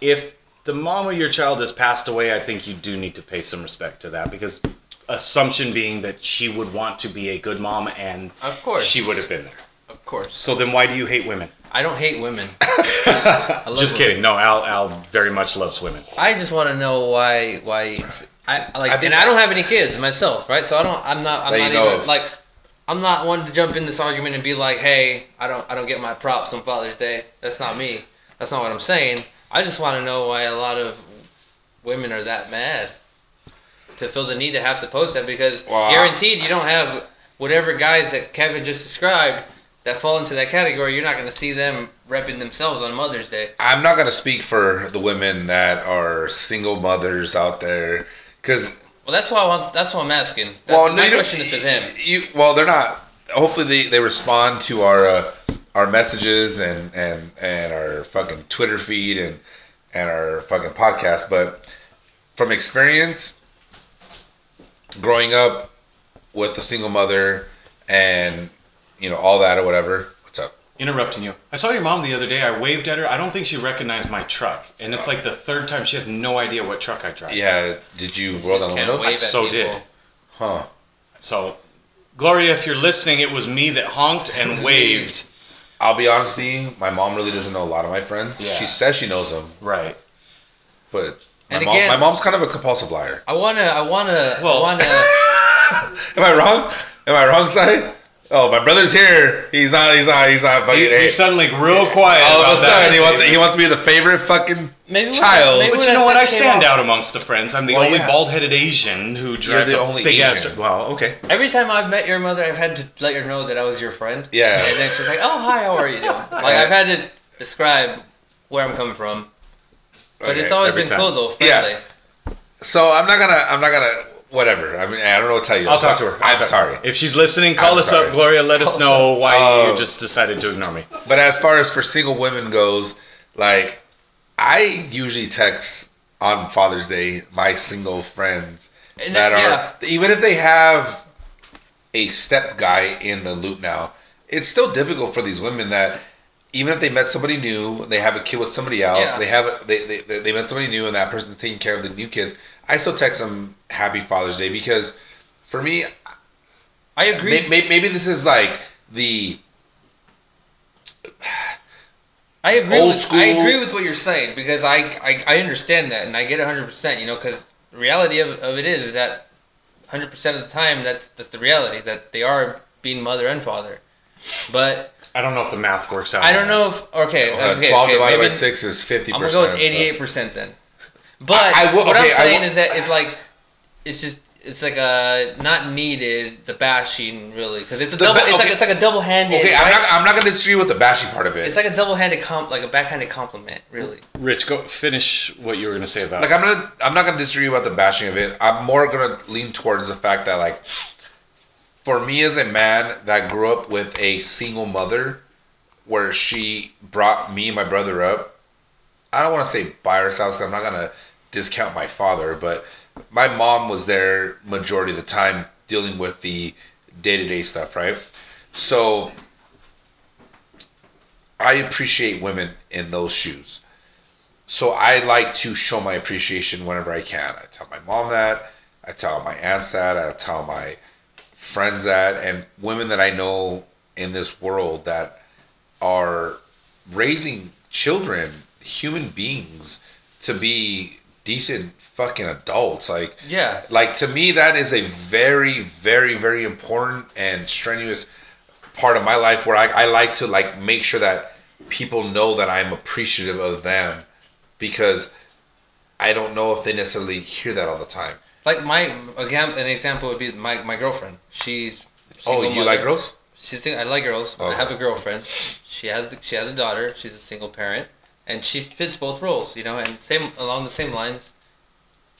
if the mom of your child has passed away, I think you do need to pay some respect to that because assumption being that she would want to be a good mom and Of course. she would have been there. Of course. So then why do you hate women? I don't hate women. love just women. kidding. No, Al Al very much loves women. I just want to know why why I like I think- and I don't have any kids myself, right? So I don't I'm not I'm That not you know even like I'm not one to jump in this argument and be like, "Hey, I don't I don't get my props on Father's Day." That's not me. That's not what I'm saying. I just want to know why a lot of women are that mad to feel the need to have to post that because Well, I- guaranteed you don't have whatever guys that Kevin just described that fall into that category. You're not going to see them repping themselves on Mother's Day. I'm not gonna speak for the women that are single mothers out there, because Well, that's why I want. That's why I'm asking. That's, well, no, my you question is to them. You well, they're not. Hopefully, they, they respond to our uh, our messages and and and our fucking Twitter feed and and our fucking podcast. But from experience, growing up with a single mother and you know all that or whatever. What's up? Interrupting you. I saw your mom the other day. I waved at her. I don't think she recognized my truck, and it's oh. like the third time she has no idea what truck I drive. Yeah. Did you roll down the Can't window? wave at so people. did. Huh. So, Gloria, if you're listening, it was me that honked and waved. I'll be honest with you. My mom really doesn't know a lot of my friends. Yeah. She says she knows them, Right. but my, And mom, again- my mom's kind of a compulsive liar. I wanna. I wanna. Well- I wanna. Am I wrong? Am I wrong, side? Oh, my brother's here. He's not. He's not. He's not fucking. You, hey. you suddenly real quiet. All about of a sudden, that. he wants. He wants to be the favorite fucking Maybe child. maybe But you know what? I stand out- out amongst the friends. I'm the Well, only yeah. bald-headed Asian who drives the a only big ass. Asian. Well, okay. Every time I've met your mother, I've had to let her know that I was your friend. Yeah. And then she's like, "Oh, hi. How are you doing?" Like I've had to describe where I'm coming from, but Okay, it's always been time. cool though. Yeah. Friendly. So I'm not gonna. I'm not gonna. Whatever. I mean, I don't know what to tell you. I'll I'm talk to her. I'll I'm talk- sorry. If she's listening, call I'm us sorry. up, Gloria. Let us know us why Oh. you um, just decided to ignore me. But as far as for single women goes, like I usually text on Father's Day my single friends And that then- are even if they have a step guy in the loop now, it's still difficult for these women that even if they met somebody new, they have a kid with somebody else, Yeah. they have a, they, they they met somebody new and that person's taking care of the new kids. I still text them Happy Father's Day because for me, I agree. may, may, maybe this is like the I agree. Old with, school- I agree with what you're saying because I, I, I understand that and I get 100. percent You know, because the reality of, of it is, is that 100 percent of the time that's that's the reality that they are being mother and father. But I don't know if the math works out. I don't know if okay, uh, okay, twelve okay, divided maybe- by six is fifty I'm percent. gonna go with 88 percent then. But I- I will- what okay, I'm I saying will- is that it's like it's just it's like a not needed the bashing really because it's a double. ba- it's like it's like a double handed. Okay, I'm not. I'm not gonna disagree with the bashing part of it. It's like a double handed comp, like a backhanded compliment, really. Rich, go finish what you were going to say about. like I'm gonna. I'm not gonna disagree about the bashing of it. I'm more gonna lean towards the fact that like, for me as a man that grew up with a single mother, where she brought me and my brother up. I don't want to say by ourselves because I'm not gonna discount my father, but my mom was there majority of the time dealing with the day to day stuff, right? So I appreciate women in those shoes. So I like to show my appreciation whenever I can. I tell my mom that, I tell my aunts that, I tell my friends that, and women that I know in this world that are raising children, human beings, to be decent fucking adults. Like, Yeah. like to me, that is a very, very, very important and strenuous part of my life where I, I like to like make sure that people know that I'm appreciative of them because I don't know if they necessarily hear that all the time. Like my again, an example would be my my girlfriend. She's Oh, you mother. like girls? She's I like girls. I have a girlfriend. She has she has a daughter. She's a single parent, and she fits both roles. You know, and same along the same lines.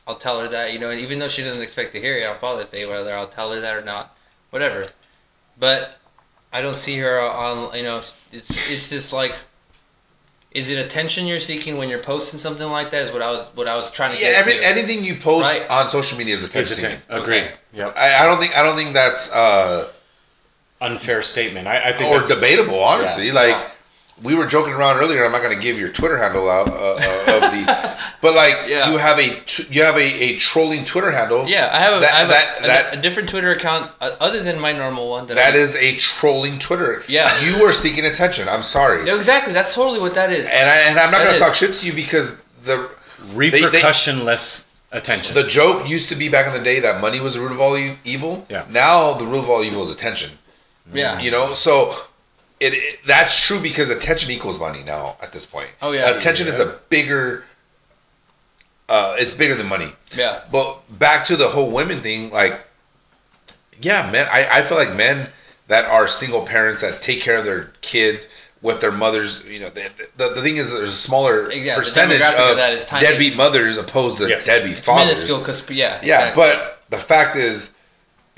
I'll tell her that you know, and even though she doesn't expect to hear it on Father's Day, whether I'll tell her that or not, whatever. But I don't see her on. You know, it's it's just like. Is it attention you're seeking when you're posting something like that? Is what I was what I was trying to Yeah, get every, to. anything you post Right. on social media is attention. a seeking. ten. Agreed. Okay. Yep. I, I don't think I don't think that's uh, Unfair statement. I, I think or that's, debatable. Honestly, Yeah. like Yeah. We were joking around earlier. I'm not going to give your Twitter handle out uh, uh, of the, but like Yeah. you have a you have a, a trolling Twitter handle. Yeah, I have a, That- I have that- a, that- a, different Twitter account uh, other than my normal one. That, That I, is a trolling Twitter. Yeah. you are seeking attention. I'm sorry, No, exactly. That's totally what that is. and I and I'm not going to talk shit to you because the repercussionless attention. the joke used to be back in the day that money was the root of all evil. Yeah. Now the root of all evil is attention. yeah. You know, so it, it that's true because attention equals money now at this point. Oh, yeah. attention is a bigger. Uh, it's bigger than money. Yeah. But back to the whole women thing, like, yeah, men. I, I feel like men that are single parents that take care of their kids with their mothers. You know, the, the, the thing is, there's a smaller Yeah, percentage of of that is deadbeat mothers opposed to Yes. deadbeat It's fathers. minuscule because yeah. Yeah, exactly. but the fact is,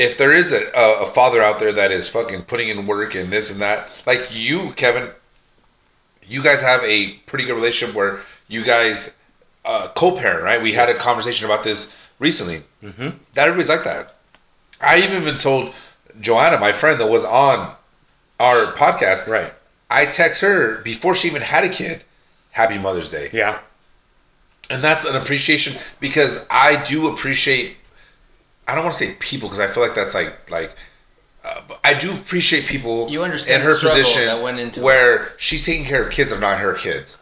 if there is a, a, a father out there that is fucking putting in work and this and that, like you, Kevin, you guys have a pretty good relationship where you guys uh, co-parent, right? We had a conversation about this recently. hmm That everybody's like that. I even been told Joanna, my friend that was on our podcast, Right. I text her before she even had a kid, "Happy Mother's Day." Yeah. and that's an appreciation because I do appreciate. I don't want to say people because I feel like that's like like. Uh, I do appreciate people You understand in her position that went into it. where she's taking care of kids that are not her kids,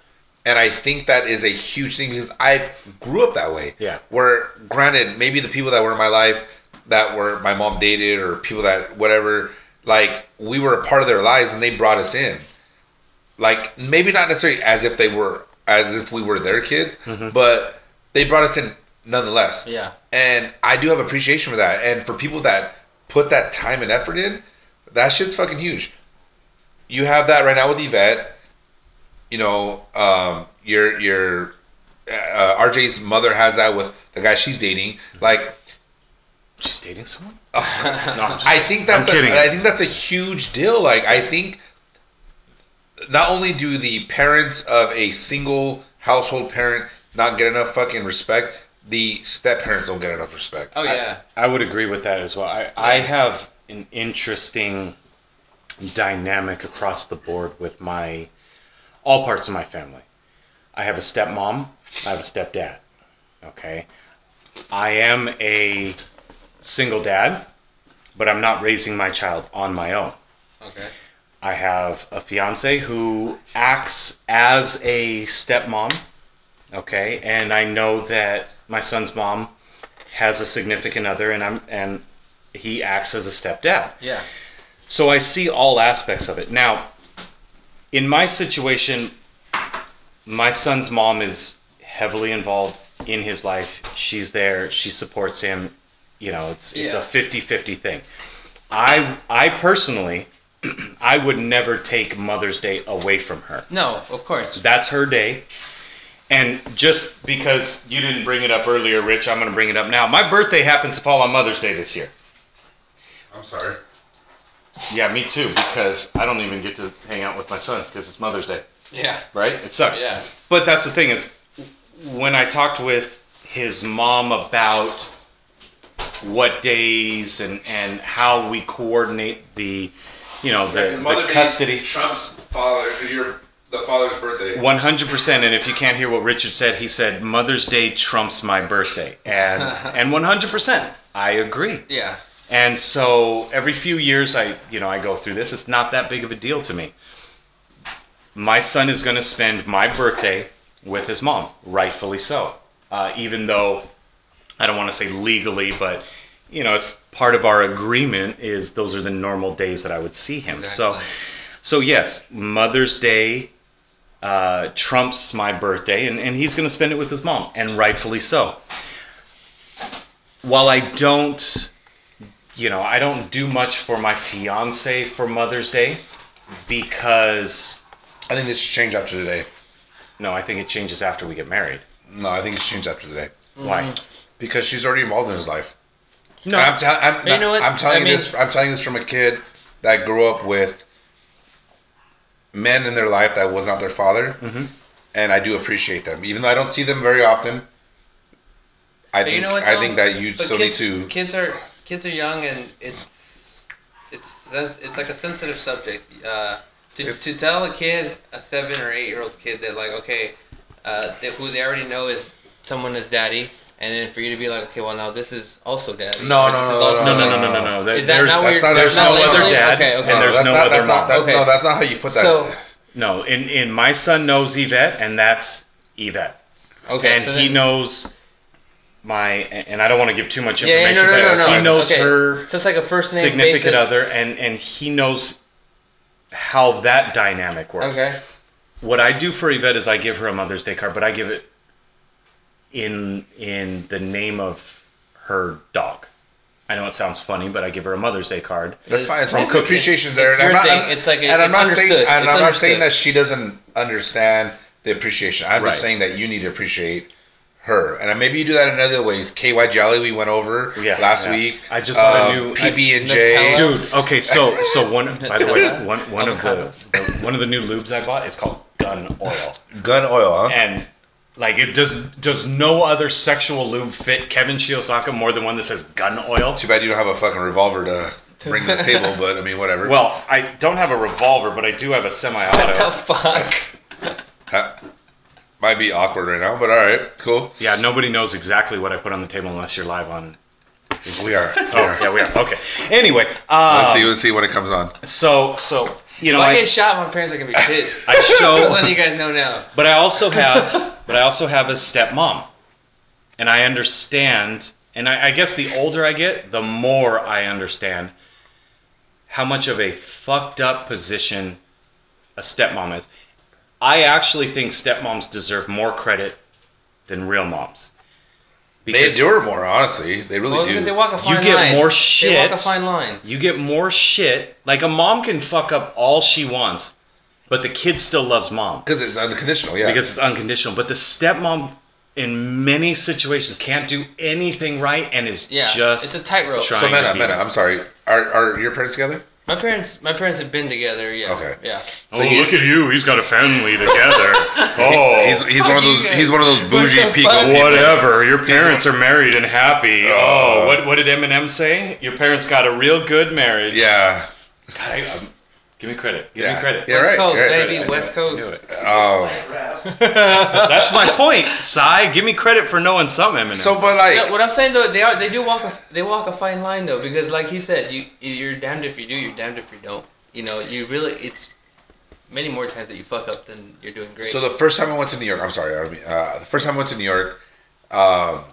and I think that is a huge thing because I grew up that way. Yeah. Where granted, maybe the people that were in my life that were my mom dated or people that whatever, like we were a part of their lives and they brought us in. Like maybe not necessarily as if they were as if we were their kids, Mhm. but they brought us in nonetheless. yeah. And I do have appreciation for that. And for people that put that time and effort in, that shit's fucking huge. You have that right now with Yvette. You know, um, your your uh, RJ's mother has that with the guy she's dating. Like, She's dating someone. I'm I think that's a. I think that's a huge deal. Like, I think not only do the parents of a single household parent not get enough fucking respect, the step parents don't get enough respect. Oh yeah. I would agree with that as well. I, I have an interesting dynamic across the board with my all parts of my family. I have a stepmom, I have a stepdad. Okay. I am a single dad, but I'm not raising my child on my own. Okay. I have a fiance who acts as a stepmom. Okay, and I know that my son's mom has a significant other, and I'm and he acts as a stepdad. Yeah. So I see all aspects of it. Now, in my situation, my son's mom is heavily involved in his life. She's there, she supports him. You know, it's it's Yeah. a 50-50 thing. I I personally I would never take Mother's Day away from her. No, of course. That's her day. And just because you didn't bring it up earlier, Rich, I'm going to bring it up now. My birthday happens to fall on Mother's Day this year. I'm sorry. Yeah, me too. Because I don't even get to hang out with my son because it's Mother's Day, Yeah. right? It sucks. Yeah. But that's the thing is, when I talked with his mom about what days and and how we coordinate the, you know, the, the custody. Trump's father, your the father's birthday. One hundred percent. And if you can't hear what Richard said, he said Mother's Day trumps my birthday, and and one hundred percent, I agree. Yeah. And so every few years, I you know I go through this. It's not that big of a deal to me. My son is going to spend my birthday with his mom, rightfully so. Uh, even though I don't want to say legally, but you know, it's part of our agreement is those are the normal days that I would see him. So, so yes, Mother's Day uh, trumps my birthday, and, and he's going to spend it with his mom, and rightfully so. While I don't, you know, I don't do much for my fiance for Mother's Day because I think this should change after today. no, I think it changes after we get married. No, I think it's changed after today Why? because she's already involved in his life. No, And I'm, tell- I'm, But you know what? I'm telling I you mean- this. I'm telling this from a kid that grew up with men in their life that was not their father, Mhm. and I do appreciate them, even though I don't see them very often. I But think you know what? I think that you But still kids, need to. Kids are kids are young, and it's it's it's like a sensitive subject. Uh, to to tell a kid, a seven or eight year old kid, that like okay, uh, that who they already know is someone is daddy, and then for you to be like, okay, well now this is also daddy. No, no, no, no, also no, no, no, no, no, no. There- Is that there's not That's weird? not- there's that's no not other dad, Okay, okay. and there's that's no not, other that's mom. Not, that, Okay. No, that's not how you put that. So No, in in my son knows Yvette, and that's Yvette, okay, and so he knows my. And I don't want to give too much Yeah, yeah, information, no, no, but no, no. he knows okay. her So it's like a first name significant basis. other, and and he knows how that dynamic works. Okay. What I do for Yvette is I give her a Mother's Day card, but I give it in in the name of her dog. I know it sounds funny, but I give her a Mother's Day card. That's fine. It's From from appreciation there. It's and I'm not, thing. I'm- It's like a- and I'm it's not saying, and It's I'm not saying that she doesn't understand the appreciation. I'm Right. just saying that you need to appreciate her, and maybe you do that in other ways. KY Jelly we went over Yeah, last yeah. week. I just bought a Um, new- PB and J. Dude, okay, so so one by the way, Nutella? one one of the, the one of the new lubes I bought is called gun oil. Gun oil, huh? And like it does does no other sexual lube fit Kevin Shiosaka more than one that says gun oil? Too bad you don't have a fucking revolver to bring to the table, but I mean, whatever. Well, I don't have a revolver, but I do have a What semi-auto. What the fuck? Ha- might be awkward right now, but all right, cool. Yeah, nobody knows exactly what I put on the table unless you're live on. We are. Oh, yeah, we are. Okay. Anyway, Let's see. um, Let's see when it comes on. so so you know if I, I, get shot, my parents are gonna be pissed. I Just show letting you guys know now. But I also have, but I also have a stepmom, and I understand. And I, I guess the older I get, the more I understand how much of a fucked up position a stepmom is. I actually think stepmoms deserve more credit than real moms. They endure more, honestly. They really Well, do. because they walk a You get line. more They shit. walk a fine line. You get more shit. Like a mom can fuck up all she wants, but the kid still loves mom. Because it's unconditional, yeah. because it's unconditional. But the stepmom, in many situations, can't do anything right and is Yeah, just it's a tightrope. trying so, to Mena, be Mena, right. I'm sorry. Are are your parents together? My parents, my parents have been together. Yeah. Okay. Yeah. Oh, look at you! He's got a family together. Oh, he's he's fuck one of you those guys. he's one of those bougie the pico fuck? people. whatever. Your parents are married and happy. Uh, Oh, what what did Eminem say? Your parents got a real good marriage. Yeah. God, I, give me credit. Give Yeah. me credit. Yeah, West right. Coast, right, baby. right. West Coast. Oh. That's my point, Cy. Give me credit for knowing some Eminem. So, but like, No, what I'm saying though, they are they do walk a they walk a fine line though because like he said, you you're damned if you do, you're damned if you don't. You know, you really it's many more times that you fuck up than you're doing great. so the first time I went to New York, I'm sorry, I don't mean, uh, the first time I went to New York, um,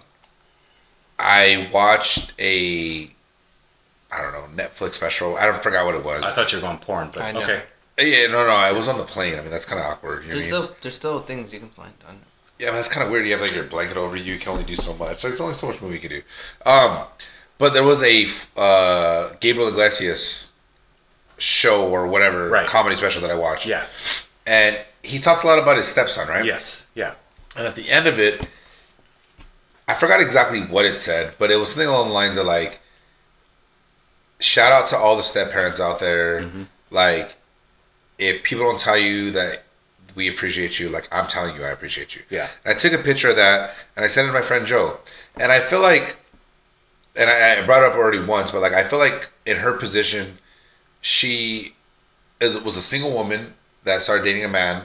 I watched a, I don't know, Netflix special. I don't forgot what it was. I thought you were going porn, but I know. okay. yeah, no, no, I was on the plane. I mean, that's kind of awkward. You know there's I mean? still there's still things you can find on. Yeah, but that's kind of weird. You have like your blanket over you. You can only do so much. So it's only so much movie you can do. Um, but there was a uh, Gabriel Iglesias show or whatever Right. comedy special that I watched. Yeah. and he talks a lot about his stepson, right? Yes. Yeah. And at the end of it, I forgot exactly what it said, but it was something along the lines of like, shout out to all the step parents out there. Mhm. Like, if people don't tell you that we appreciate you, like I'm telling you, I appreciate you. Yeah. And I took a picture of that and I sent it to my friend Joe. And I feel like, and I, I brought it up already once, but like I feel like in her position, she is, was a single woman that started dating a man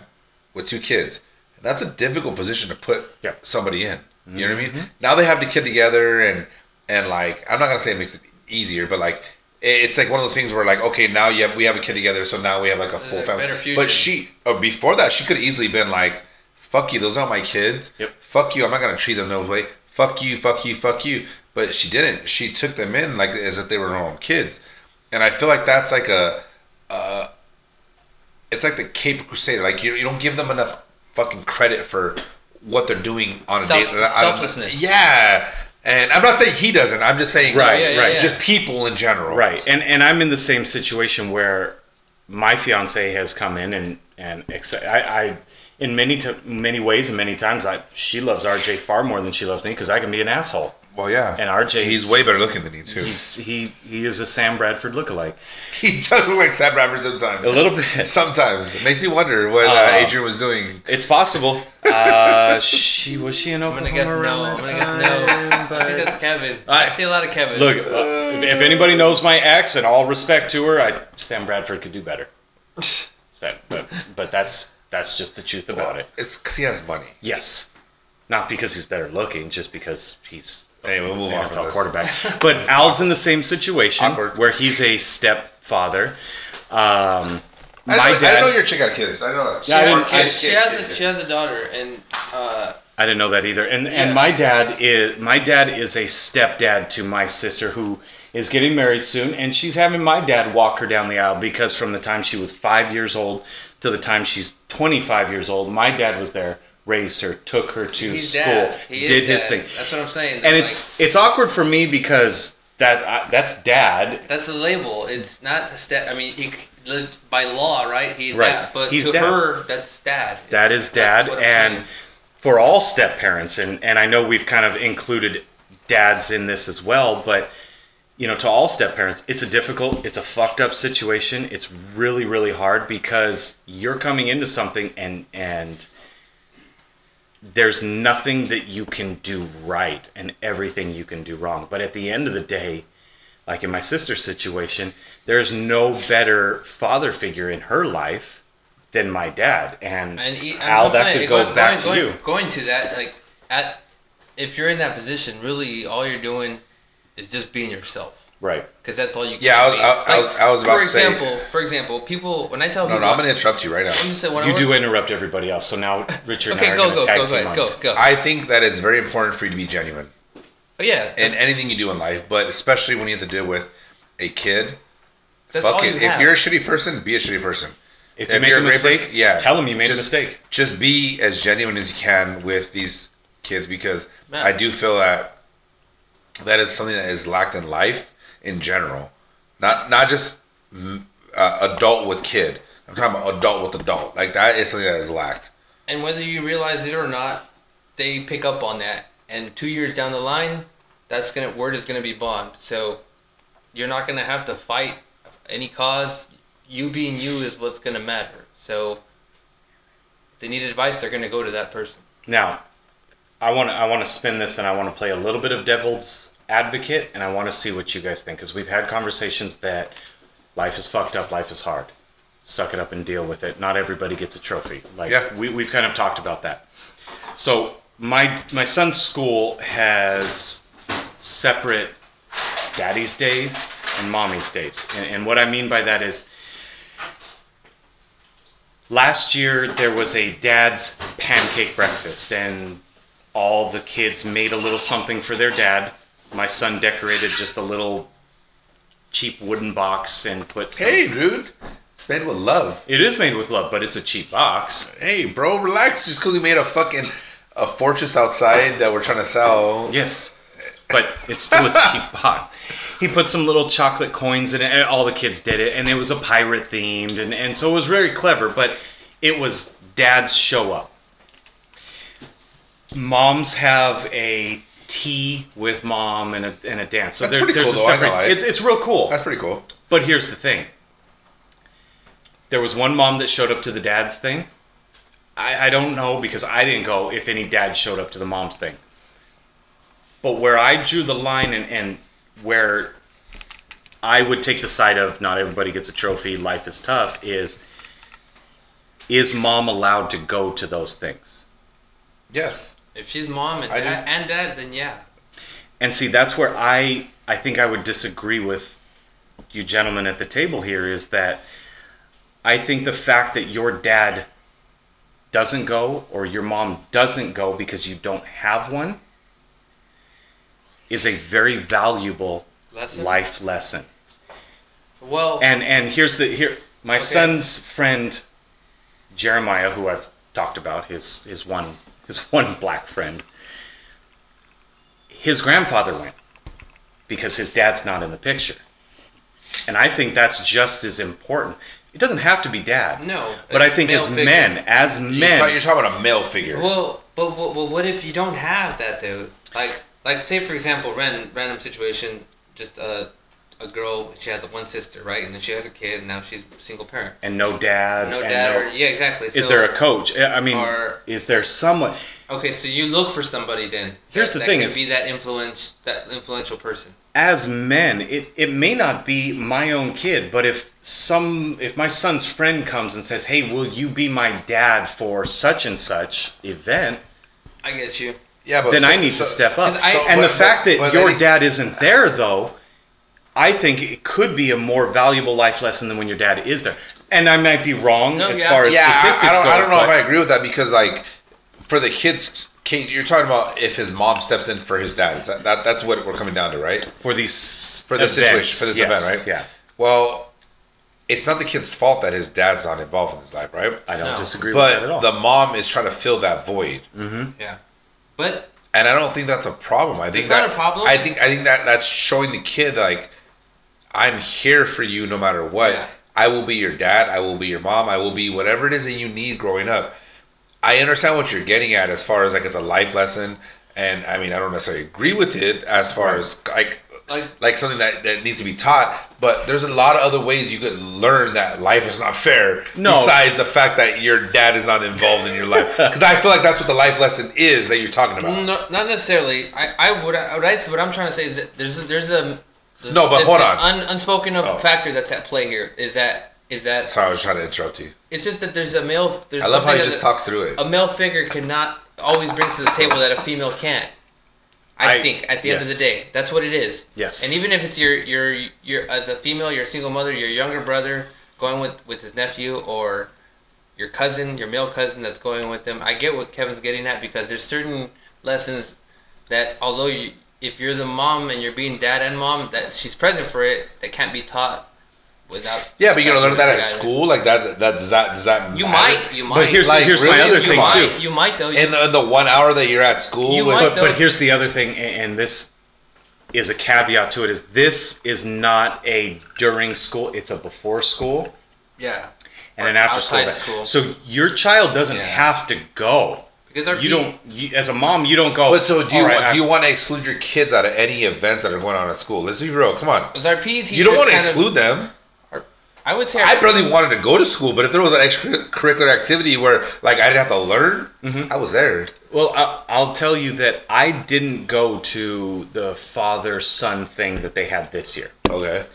with two kids. That's a difficult position to put Yeah. somebody in. You know what I mean? Mhm. Now they have the kid together, and and like I'm not gonna say it makes it easier, but like it's like one of those things where like okay now you have we have a kid together, so now we have like a full a family. But she uh, before that she could have easily been like, "Fuck you, those aren't my kids. Yep. Fuck you, I'm not gonna treat them no way. Fuck you, fuck you, fuck you." But she didn't. She took them in like as if they were her own kids, and I feel like that's like a. Uh, it's like the Cape Crusader. Like you, you don't give them enough fucking credit for what they're doing on a Self- day. I don't- selflessness. Yeah, and I'm not saying he doesn't. I'm just saying, Right, Yeah, yeah, right. yeah. Just people in general, Right, and and I'm in the same situation where my fiance has come in and and ex- I, I in many t- many ways and many times I she loves RJ far more than she loves me because I can be an asshole. Well, yeah. And RJ 's- he's way better looking than you too. He's he he is a Sam Bradford lookalike. he does look like Sam Bradford sometimes. A little bit. Sometimes it makes you wonder what uh, Uh, Adrian was doing. It's possible. Uh, she was she in I'm gonna guess no. around I'm that gonna guess no. time? I think that's Kevin. I- I, see a lot of Kevin. Look, uh, if anybody knows my ex, and all respect to her, I, Sam Bradford could do better. That, but, but that's that's just the truth about it. It's because he has money. Yes, not because he's better looking, just because he's Hey, we'll move on NFL from this. quarterback. But Al's in the same situation Awkward. where he's a stepfather. Um, I my didn't, know, I dad. didn't know your chick had kids. I know that. Yeah, I didn't- Or kid, I- she has kid, a, kid. she has a daughter, and uh, I didn't know that either. And Yeah. and my dad is my dad is a stepdad to my sister who is getting married soon, and she's having my dad walk her down the aisle because from the time she was five years old to the time she's twenty five years old, my dad was there, raised her, took her to he's school, dad. He did his dad. thing, That's what I'm saying. and Like, it's it's awkward for me because that I, that's dad. that's the label. It's not step. I mean, he, c- by law, right? He's Right. dad, but He's to dad. her, that's dad. That It's- is dad, that's what I'm and saying. for all step parents, and and I know we've kind of included dads in this as well, but you know, to all step parents, it's a difficult, it's a fucked up situation. It's really, really hard because you're coming into something and and there's nothing that you can do right and everything you can do wrong. But at the end of the day, like in my sister's situation, there's no better father figure in her life than my dad. And, And he, Al, that could go going, back going, to going, you. Going to that, like, at if you're in that position, really, all you're doing is just being yourself. Right. Because that's all you can Yeah, I was- be. I- I was- I was about for to say- example, For example, people, when I tell No, people... no, I'm going to interrupt you right now. I'm just saying, when I You work- do interrupt everybody else. So now Richard and I Okay, are go, going go, to tag go, go, team ahead, on go, you. go. I think that it's very important for you to be genuine Oh, yeah, in anything you do in life, but especially when you have to deal with a kid. that's Fuck all it. you If have. you're a shitty person, be a shitty person. If If you make you're a a great mistake, person- yeah, tell them you made a just- mistake. Just be as genuine as you can with these kids because Yeah. I do feel that that is something that is lacked in life in general. Not not just mm, uh, adult with kid. I'm talking about adult with adult. Like that is something that is lacked. And whether you realize it or not, they pick up on that. And two years down the line, that's gonna word is gonna be bond. So you're not gonna have to fight any cause. You being you is what's gonna matter. So if they need advice, they're gonna go to that person. Now, I want to I want to spin this and I want to play a little bit of devil's advocate and I want to see what you guys think because we've had conversations that life is fucked up, life is hard. Suck it up and deal with it. Not everybody gets a trophy. Like Yeah. we we've kind of talked about that. So my my son's school has separate daddy's days and mommy's days. And, and what I mean by that is last year there was a dad's pancake breakfast and all the kids made a little something for their dad. My son decorated just a little cheap wooden box and put some, Hey, dude, it's made with love. It is made with love, but it's a cheap box. Hey, bro, relax. Just because we made a fucking a fortress outside that we're trying to sell. Yes, but it's still a cheap box. He put some little chocolate coins in it. All the kids did it, and it was a pirate themed, and, and so it was very clever. But it was dad's show up. Moms have a tea with mom and a, and a dance. So That's there, pretty there's cool, a though, I separate. It's, it's real cool. That's pretty cool. But here's the thing. There was one mom that showed up to the dad's thing. I, I don't know because I didn't go if any dad showed up to the mom's thing. But where I drew the line and, and where I would take the side of not everybody gets a trophy, life is tough, is is mom allowed to go to those things? Yes. If she's mom and I dad, and dad, then yeah. And see, that's where I I think I would disagree with you gentlemen at the table here is that I think the fact that your dad doesn't go or your mom doesn't go because you don't have one is a very valuable Lesson. life lesson. Well, And and here's the here my Okay. son's friend Jeremiah, who I've talked about, his his one his one black friend. His grandfather went because his dad's not in the picture. And I think that's just as important. It doesn't have to be dad. no. But I think as figure. men, as You're, men, you're talking about a male figure. Well, but, but, but what if you don't have that though? Like, like say for example, random random situation, just a a girl, she has one sister, right, and then she has a kid, and now she's a single parent. and no dad. No and dad, no- or yeah, exactly. is there a coach? I mean, or- is there someone? Okay, so you look for somebody then. Here's that, the that thing can is- be that influence, that influential person. as men, it, it may not be my own kid, but if some if my son's friend comes and says, "Hey, will you be my dad for such and such event?" I get you. yeah, but then so- I need so- to step up. I- and but- the fact but- that but I your think- dad isn't there, though, I think it could be a more valuable life lesson than when your dad is there. And I might be wrong No, as yeah. far as yeah, statistics I, don't, go. I don't know but if I agree with that because, like, for the kids, Kate, you're talking about if his mom steps in for his dad. Is that, that that's what we're coming down to, right? for these For this events, situation, for this yes, event, right? Yeah, Well, it's not the kid's fault that his dad's not involved in his life, right? I don't No. disagree with that at all. But the mom is trying to fill that void, hmm Yeah, but and I don't think that's a problem. I think It's that, not a problem. I think I think that that's showing the kid like I'm here for you no matter what. Yeah. I will be your dad. I will be your mom. I will be whatever it is that you need growing up. I understand what you're getting at as far as like it's a life lesson, and I mean I don't necessarily agree with it as far as like like like something that, that needs to be taught. But there's a lot of other ways you could learn that life is not fair. No. Besides the fact that your dad is not involved in your life, because I feel like that's what the life lesson is that you're talking about. no, not necessarily. I, I would, I, what, I, what I'm trying to say is that there's a, there's a there's, No, but there's hold this on. Un, unspoken of Oh. factor that's at play here is that is that Sorry, I was trying to interrupt you. it's just that there's a male. There's I love how he just talks through it. a male figure cannot always brings to the table that a female can't. I, I- think at the end of the day, that's what it is. Yes. And even if it's your your your as a female, your single mother, your younger brother going with with his nephew, or your cousin, your male cousin that's going with them, I get what Kevin's getting at because there's certain lessons that although you if you're the mom and you're being dad and mom, that she's present for it, that can't be taught without. Yeah, but you're gonna learn that at yeah. school, like that. That does that does that? You matter? might, you might. But here's Like, here's really? my other You thing might, too. You might though. in the, in the one hour that you're at school. You with- might- but, though- but here's the other thing, and and this is a caveat to it: is this is not a during school; it's a before school yeah. and Or an after school. school. So your child doesn't Yeah. have to go. Because our You P- don't. You, as a mom, you don't go. But so do you "All right, want, do you want to exclude your kids out of any events that are going on at school? Let's be real. Come on. Because our PE teachers You don't want to kind of- exclude them. I would say I our- barely wanted to go to school, but if there was an extracurricular activity where like I didn't have to learn, Mhm. I was there. Well, I, I'll tell you that I didn't go to the father son thing that they had this year, Okay,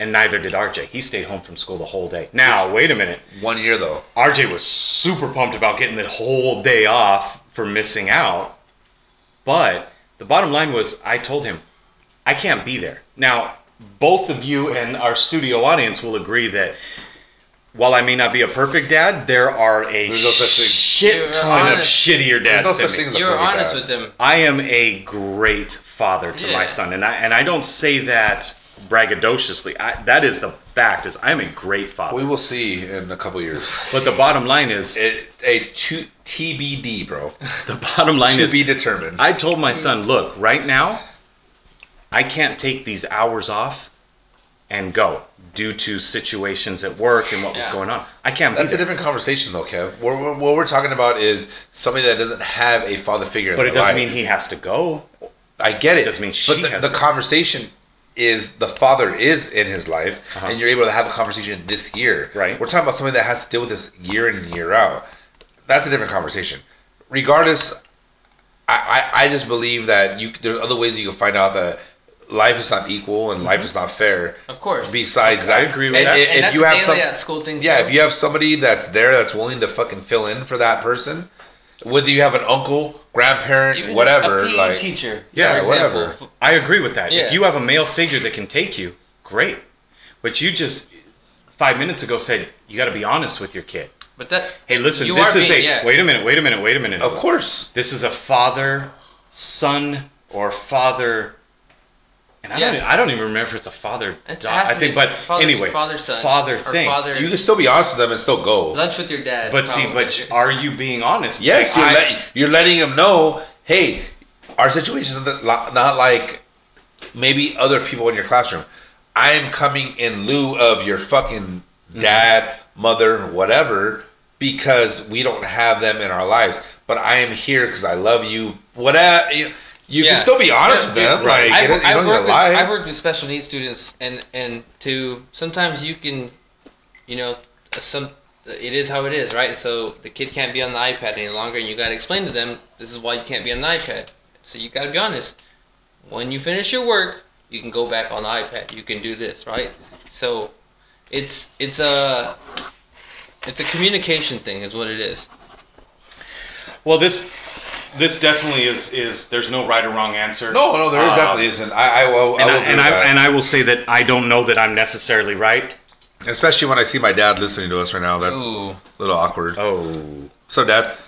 and neither did RJ. He stayed home from school the whole day. Now, wait a minute. one year though. RJ was super pumped about getting the whole day off for missing out. But the bottom line was, I told him, I can't be there. Now, both of you and our studio audience will agree that while I may not be a perfect dad, there are a There's no such thing. shit You're ton of honest. shittier There's dads no than me. thing as a You were honest dad. with them. I am a great father to my son, and I and I don't say that braggadociously. I, that is the fact. Is I'm a great father. We will see in a couple years. but the bottom line is, It, a two, TBD, bro. the bottom line to is, be determined. I told my son, look, right now, I can't take these hours off and go due to situations at work and what was going on. I can't be That's a different conversation, though, Kev. What we're, what we're talking about is somebody that doesn't have a father figure. in But it doesn't life. mean he has to go. I get it. Doesn't mean she but the, has the to. conversation is the father is in his life, Uh-huh. and you're able to have a conversation this year. Right. We're talking about something that has to deal with this year in and year out. That's a different conversation. Regardless, I, I, I just believe that you there's other ways you can find out that life is not equal and life is not fair. Of course. Besides Mm-hmm. I agree with and that. i- and If that's you have some, at school thing. yeah, too. if you have somebody that's there that's willing to fucking fill in for that person, whether you have an uncle, grandparent, Even whatever, a PE like teacher. Yeah, for whatever. I agree with that. Yeah. If you have a male figure that can take you, great. But you just five minutes ago said you got to be honest with your kid. But that. Hey, listen, You this are is being- a yeah. wait a minute, wait a minute, wait a minute. of course. This is a father, son, or father. And I Yeah. don't. I don't even remember if it's a father. It has to I think, be but father- anyway, father, son, father thing. father- You can still be honest with them and still go. Lunch with your dad. But see, but are you being honest? Yes, Like, you're, I- let, you're letting them know, hey, our situation is not not like maybe other people in your classroom. I am coming in lieu of your fucking Mm-hmm. dad, mother, whatever, because we don't have them in our lives. But I am here because I love you. Whatever. You, you Yeah. can still be honest with them. right. Like, I, you don't, you I don't work need with to lie. I work with special needs students, and and to sometimes you can, you know, some it is how it is, right? So the kid can't be on the iPad any longer, and you got to explain to them this is why you can't be on the iPad. So you got to be honest. When you finish your work, you can go back on the iPad. You can do this, right? So it's it's a it's a communication thing, is what it is. Well, this this definitely is is. There's no right or wrong answer. no, no, there Uh, definitely isn't. I, I will. I And will I, agree and I and I will say that I don't know that I'm necessarily right. Especially when I see my dad listening to us right now. That's Ooh. a little awkward. Oh. So, Dad.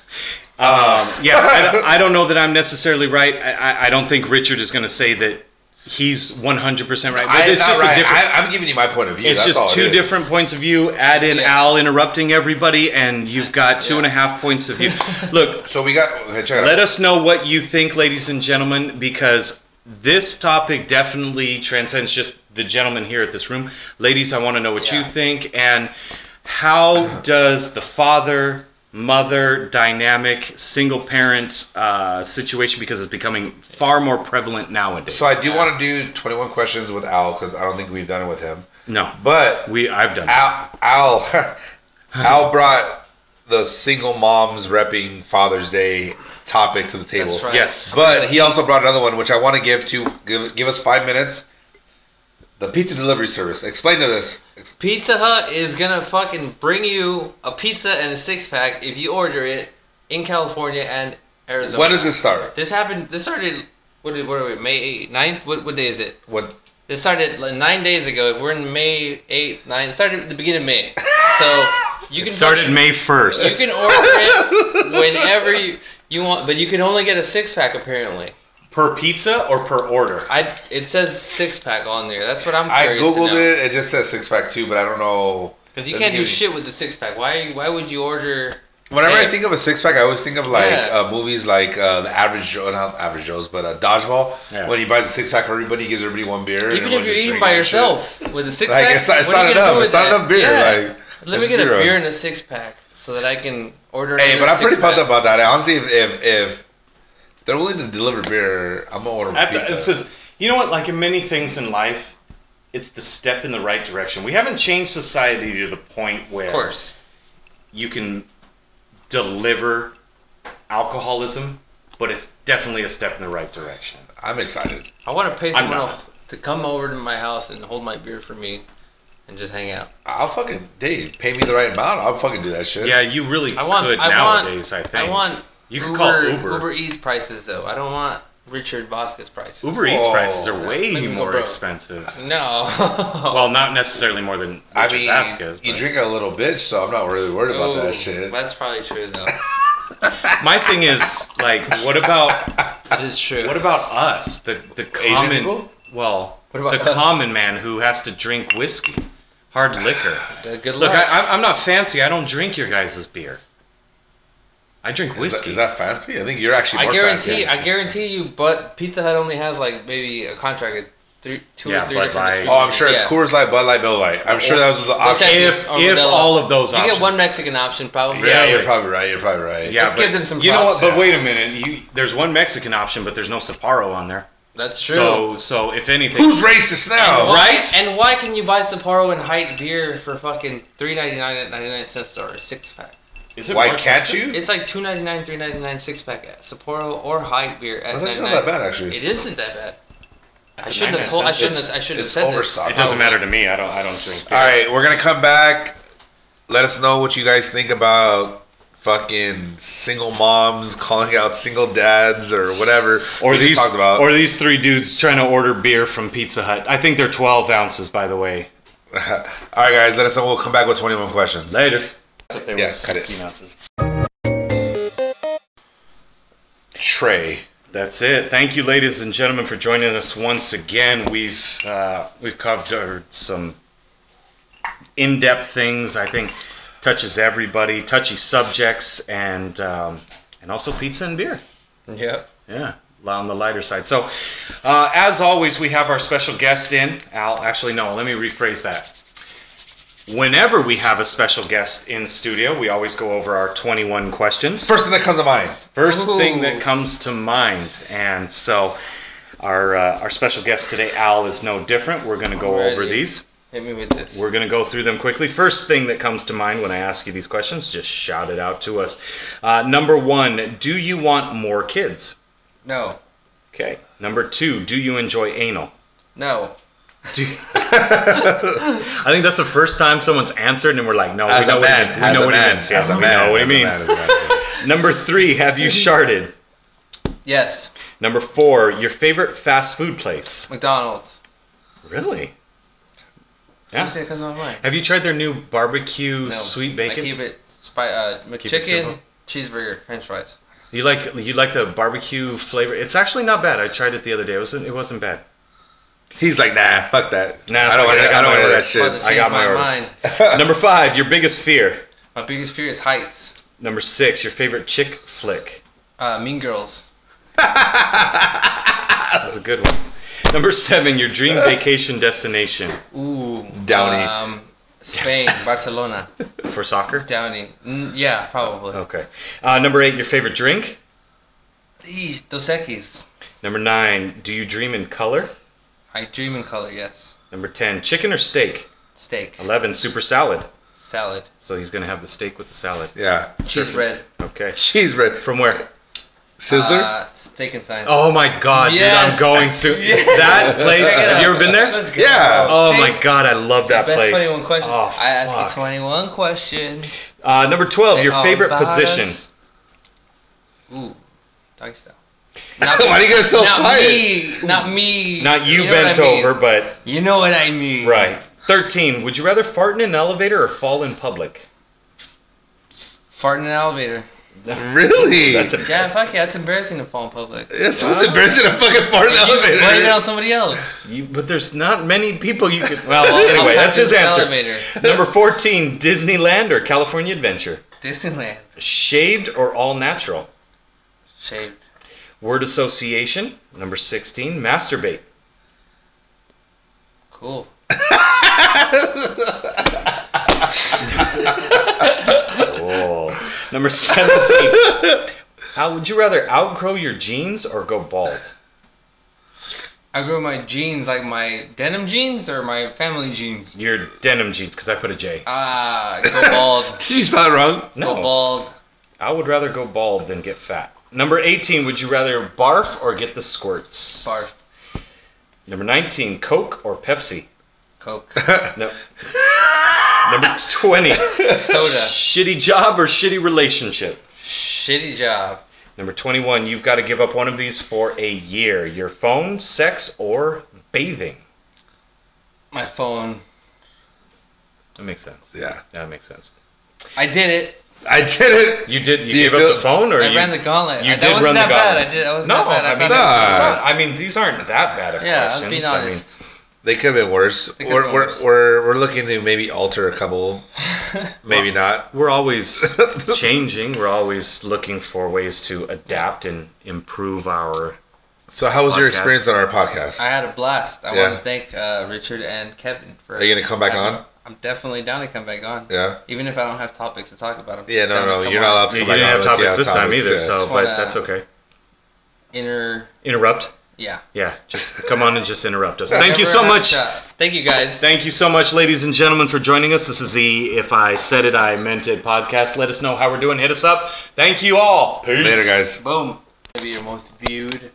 Um, yeah, I, don't- I don't know that I'm necessarily right. I, I, I don't think Richard is going to say that he's 100% right. But it's just right. a different. I, I'm giving you my point of view. it's That's just all it two is. different points of view. Add in Yeah. Al interrupting everybody, and you've got two Yeah. and a half points of view. Look, So we got. Okay, let us know what you think, ladies and gentlemen, because this topic definitely transcends just the gentlemen here at this room. Ladies, I want to know what you think and how does the father mother dynamic single parent uh, situation because it's becoming far more prevalent nowadays So I do want to do 21 questions with Al because I don't think we've done it with him. no But we i've done it. Al, Al, Al brought the single moms repping Father's Day topic to the table. That's right. yes But he also brought another one, which I want to give to give, give us five minutes. The pizza delivery service. Explain to this. Pizza Hut is gonna fucking bring you a pizza and a six pack if you order it in California and Arizona. When does this start? This happened. This started. What, did- what are we? May 9th? What, what day is it? What? This started like nine days ago. If we're in May 8th, 9th, it started at the beginning of May. So you it can started fucking- may 1st. You can order it whenever you, you want, but you can only get a six pack apparently. Per pizza or per order I it says six pack on there. That's what I'm I curious googled to know. it. It just says six pack too, but I don't know. Because you Doesn't can't do give you- shit with the six pack. Why? Why would you order? Whenever I Hey. think of a six pack, I always think of like Yeah. uh, movies like uh, the average Joe, not average Joe's, but uh, Dodgeball. Yeah. When he buys a six pack for everybody, he gives everybody one beer. and Even if you're just eating drinking by and yourself with a shit. six like pack, it's not, it's what are not you gonna do enough. with It's not that? enough beer. Yeah. Like Let me it's get a zero. beer and a six pack so that I can order. Hey, another but I'm pretty six-pack. pumped about that. Honestly, if if, if they're willing to deliver beer, I'm gonna order That's, pizza. it's a, you know what? Like in many things in life, it's the step in the right direction. We haven't changed society to the point where Of course. you can deliver alcoholism, but it's definitely a step in the right direction. I'm excited. I want to pay someone else to come over to my house and hold my beer for me, and just hang out. I'll fucking, Dave, pay me the right amount. I'll fucking do that shit. Yeah, you really I want. could I nowadays. want. I think I want. You can call Uber, call Uber. Eats prices though. I don't want Richard Bosca's prices. Uber Eats Whoa. prices are way Make more broke. expensive. No. Well, not necessarily more than I mean, Vasquez. you but- drink a little bitch, so I'm not really worried about that shit. That's probably true though. My thing is like, what about That is true. what about us, the the common? people? Well, What about the us? common man who has to drink whiskey, hard liquor. Uh, good Look, luck. I, I'm- I'm not fancy. I don't drink your guys' beer. I drink whiskey. is that fancy? I think you're actually. I More guarantee. fancy. I guarantee you. But Pizza Hut only has like maybe a contract with three, two Yeah, or three Bud different. Light. distributors. Oh, I'm sure it's Yeah. Coors Light, Bud Light, Miller Lite. I'm sure that was the Let's if if all of those You options. get one Mexican option probably. yeah, you're probably right. You're probably right. Yeah, Let's but give them some You know what? But Yeah. wait a minute. You there's one Mexican option, but there's no Sapporo on there. That's true. So so if anything, Who's racist now? why, right? And why can you buy Sapporo and Hite beer for fucking three ninety nine at ninety nine cent store, a six pack? Is it Why more can't expensive? you? It's like two ninety nine, three ninety nine six pack at Sapporo or Hite beer at ninety nine. It isn't nine. that bad actually. It isn't that bad. I the shouldn't have told. I cents, shouldn't. it's- Have, I shouldn't have it's said this. overstocked. It doesn't matter to me. I don't. I don't drink. beer. All right, we're gonna come back. Let us know what you guys think about fucking single moms calling out single dads or whatever. Or we just these, talked about. or these three dudes trying to order beer from Pizza Hut. I think they're 12 ounces, by the way. All right, guys, let us know. We'll come back with 21 questions. Later. If they Yeah, were cut it. 16 ounces. Trey. That's it. Thank you, ladies and gentlemen, for joining us once again. We've uh, we've covered some in-depth things. I think touches everybody, touchy subjects, and um, and also pizza and beer. Yep. Yeah, on the lighter side. So, uh, as always, we have our special guest in. Al, actually, no, let me rephrase that. Whenever we have a special guest in studio, we always go over our 21 questions. First thing that comes to mind. First Ooh. thing that comes to mind, and so our uh, our special guest today, Al, is no different. We're going to go Alrighty. over these. Hit me with this. We're going to go through them quickly. First thing that comes to mind when I ask you these questions, just shout it out to us. Uh, number one, do you want more kids? No. Okay. Number two, do you enjoy anal? No. Do I think that's the first time someone's answered, and we're like, no, As we know a what man, he means. We as know a what he man, means. Yeah, as a we man, know what as he a means. man, as a man. Number three, have you sharded? Yes. Number four, your favorite fast food place? McDonald's. Really? Yeah. Yeah. comes my. Have you tried their new barbecue No. sweet I bacon? keep it spi- uh, Keep it McChicken, cheeseburger, French fries. You like you like the barbecue flavor? It's actually not bad. I tried it the other day. It wasn't it wasn't bad. He's like, nah, fuck that. Nah, I don't want to. got I don't want to that shit. I got my my mind. Number five, your biggest fear. My biggest fear is heights. Number six, your favorite chick flick. Uh, mean Girls. That's a good one. Number seven, your dream vacation destination Ooh. Downey. Um, Spain, Barcelona. for soccer. Downey. Mm, yeah, probably. Okay. Uh, number eight, your favorite drink. Eesh, Dos Equis. Number nine, do you dream in color? I dream in color, yes. Number ten, chicken or steak. Steak. Eleven, super salad. Salad. So he's gonna have the steak with the salad. Yeah. Cheese bread. Okay. Cheese bread. From where? Sizzler? Uh, steak and sign. Oh my god, Yes. dude, I'm going soon. Yes. That place. Have you ever been there? Yeah. Oh my god, I love that Best place. 21 questions. Oh, I asked fuck. you 21 questions. Uh, number twelve, They your favorite position. us. Ooh, doggy style. Why do you get so not quiet? me, not me. Not you, know bent I mean. over, but You know what I mean. right. Thirteen. Would you rather fart in an elevator or fall in public? Fart in an elevator. Really? That's a Yeah, fuck yeah, that's embarrassing to fall in public. It's what's embarrassing to fucking fart in the You blame it elevator. on somebody else. You, but there's not many people you could. Well, anyway, that's his answer. Elevator. Number 14, Disneyland or California Adventure? Disneyland. Shaved or all natural? Shaved. Word association. Number 16, masturbate. Cool. Oh. Number 17, how would you rather outgrow your jeans or go bald? I grew my jeans like my denim jeans or my family jeans. Your denim jeans, because I put a J. Ah, go bald. Did you spell it wrong? No. Go bald. I would rather go bald than get fat. Number 18, would you rather barf or get the squirts? Barf. Number 19, Coke or Pepsi? Coke. No. Number 20, Soda. shitty job or shitty relationship? Shitty job. Number 21, you've got to give up one of these for a year. Your phone, sex, or bathing. My phone. That makes sense. yeah. That makes sense. I did it. I did it. You did. You Do you gave feel- up the phone, or I you, ran the gauntlet. You I, did wasn't run that the bad. gauntlet. I did. I wasn't no, that bad. I mean, found it's it- not- I mean, these aren't that bad of yeah, questions. let's be I mean, honest. They could have been worse. They could've We're, been we're, we're, we're looking to maybe alter a couple, maybe not. we're always changing. We're always looking for ways to adapt and improve our. So, how was your Podcast. experience on our podcast? I had a blast. I Yeah. want to thank uh, Richard and Kevin for. Are you gonna come back having- on? I'm definitely down to come back on. Yeah. Even if I don't have topics to talk about. I'm Yeah, no, no, you're not allowed to You come back didn't on have unless you topics this time either, yeah. so but that's uh, okay. Inner, Interrupt. Yeah. Yeah, just come on and just interrupt us. Thank you so much. to- Thank you guys. Thank you so much, ladies and gentlemen, for joining us. This is the If I Said It, I Meant It podcast. Let us know how we're doing. Hit us up. Thank you all. Peace. Later, guys. Boom. Maybe your most viewed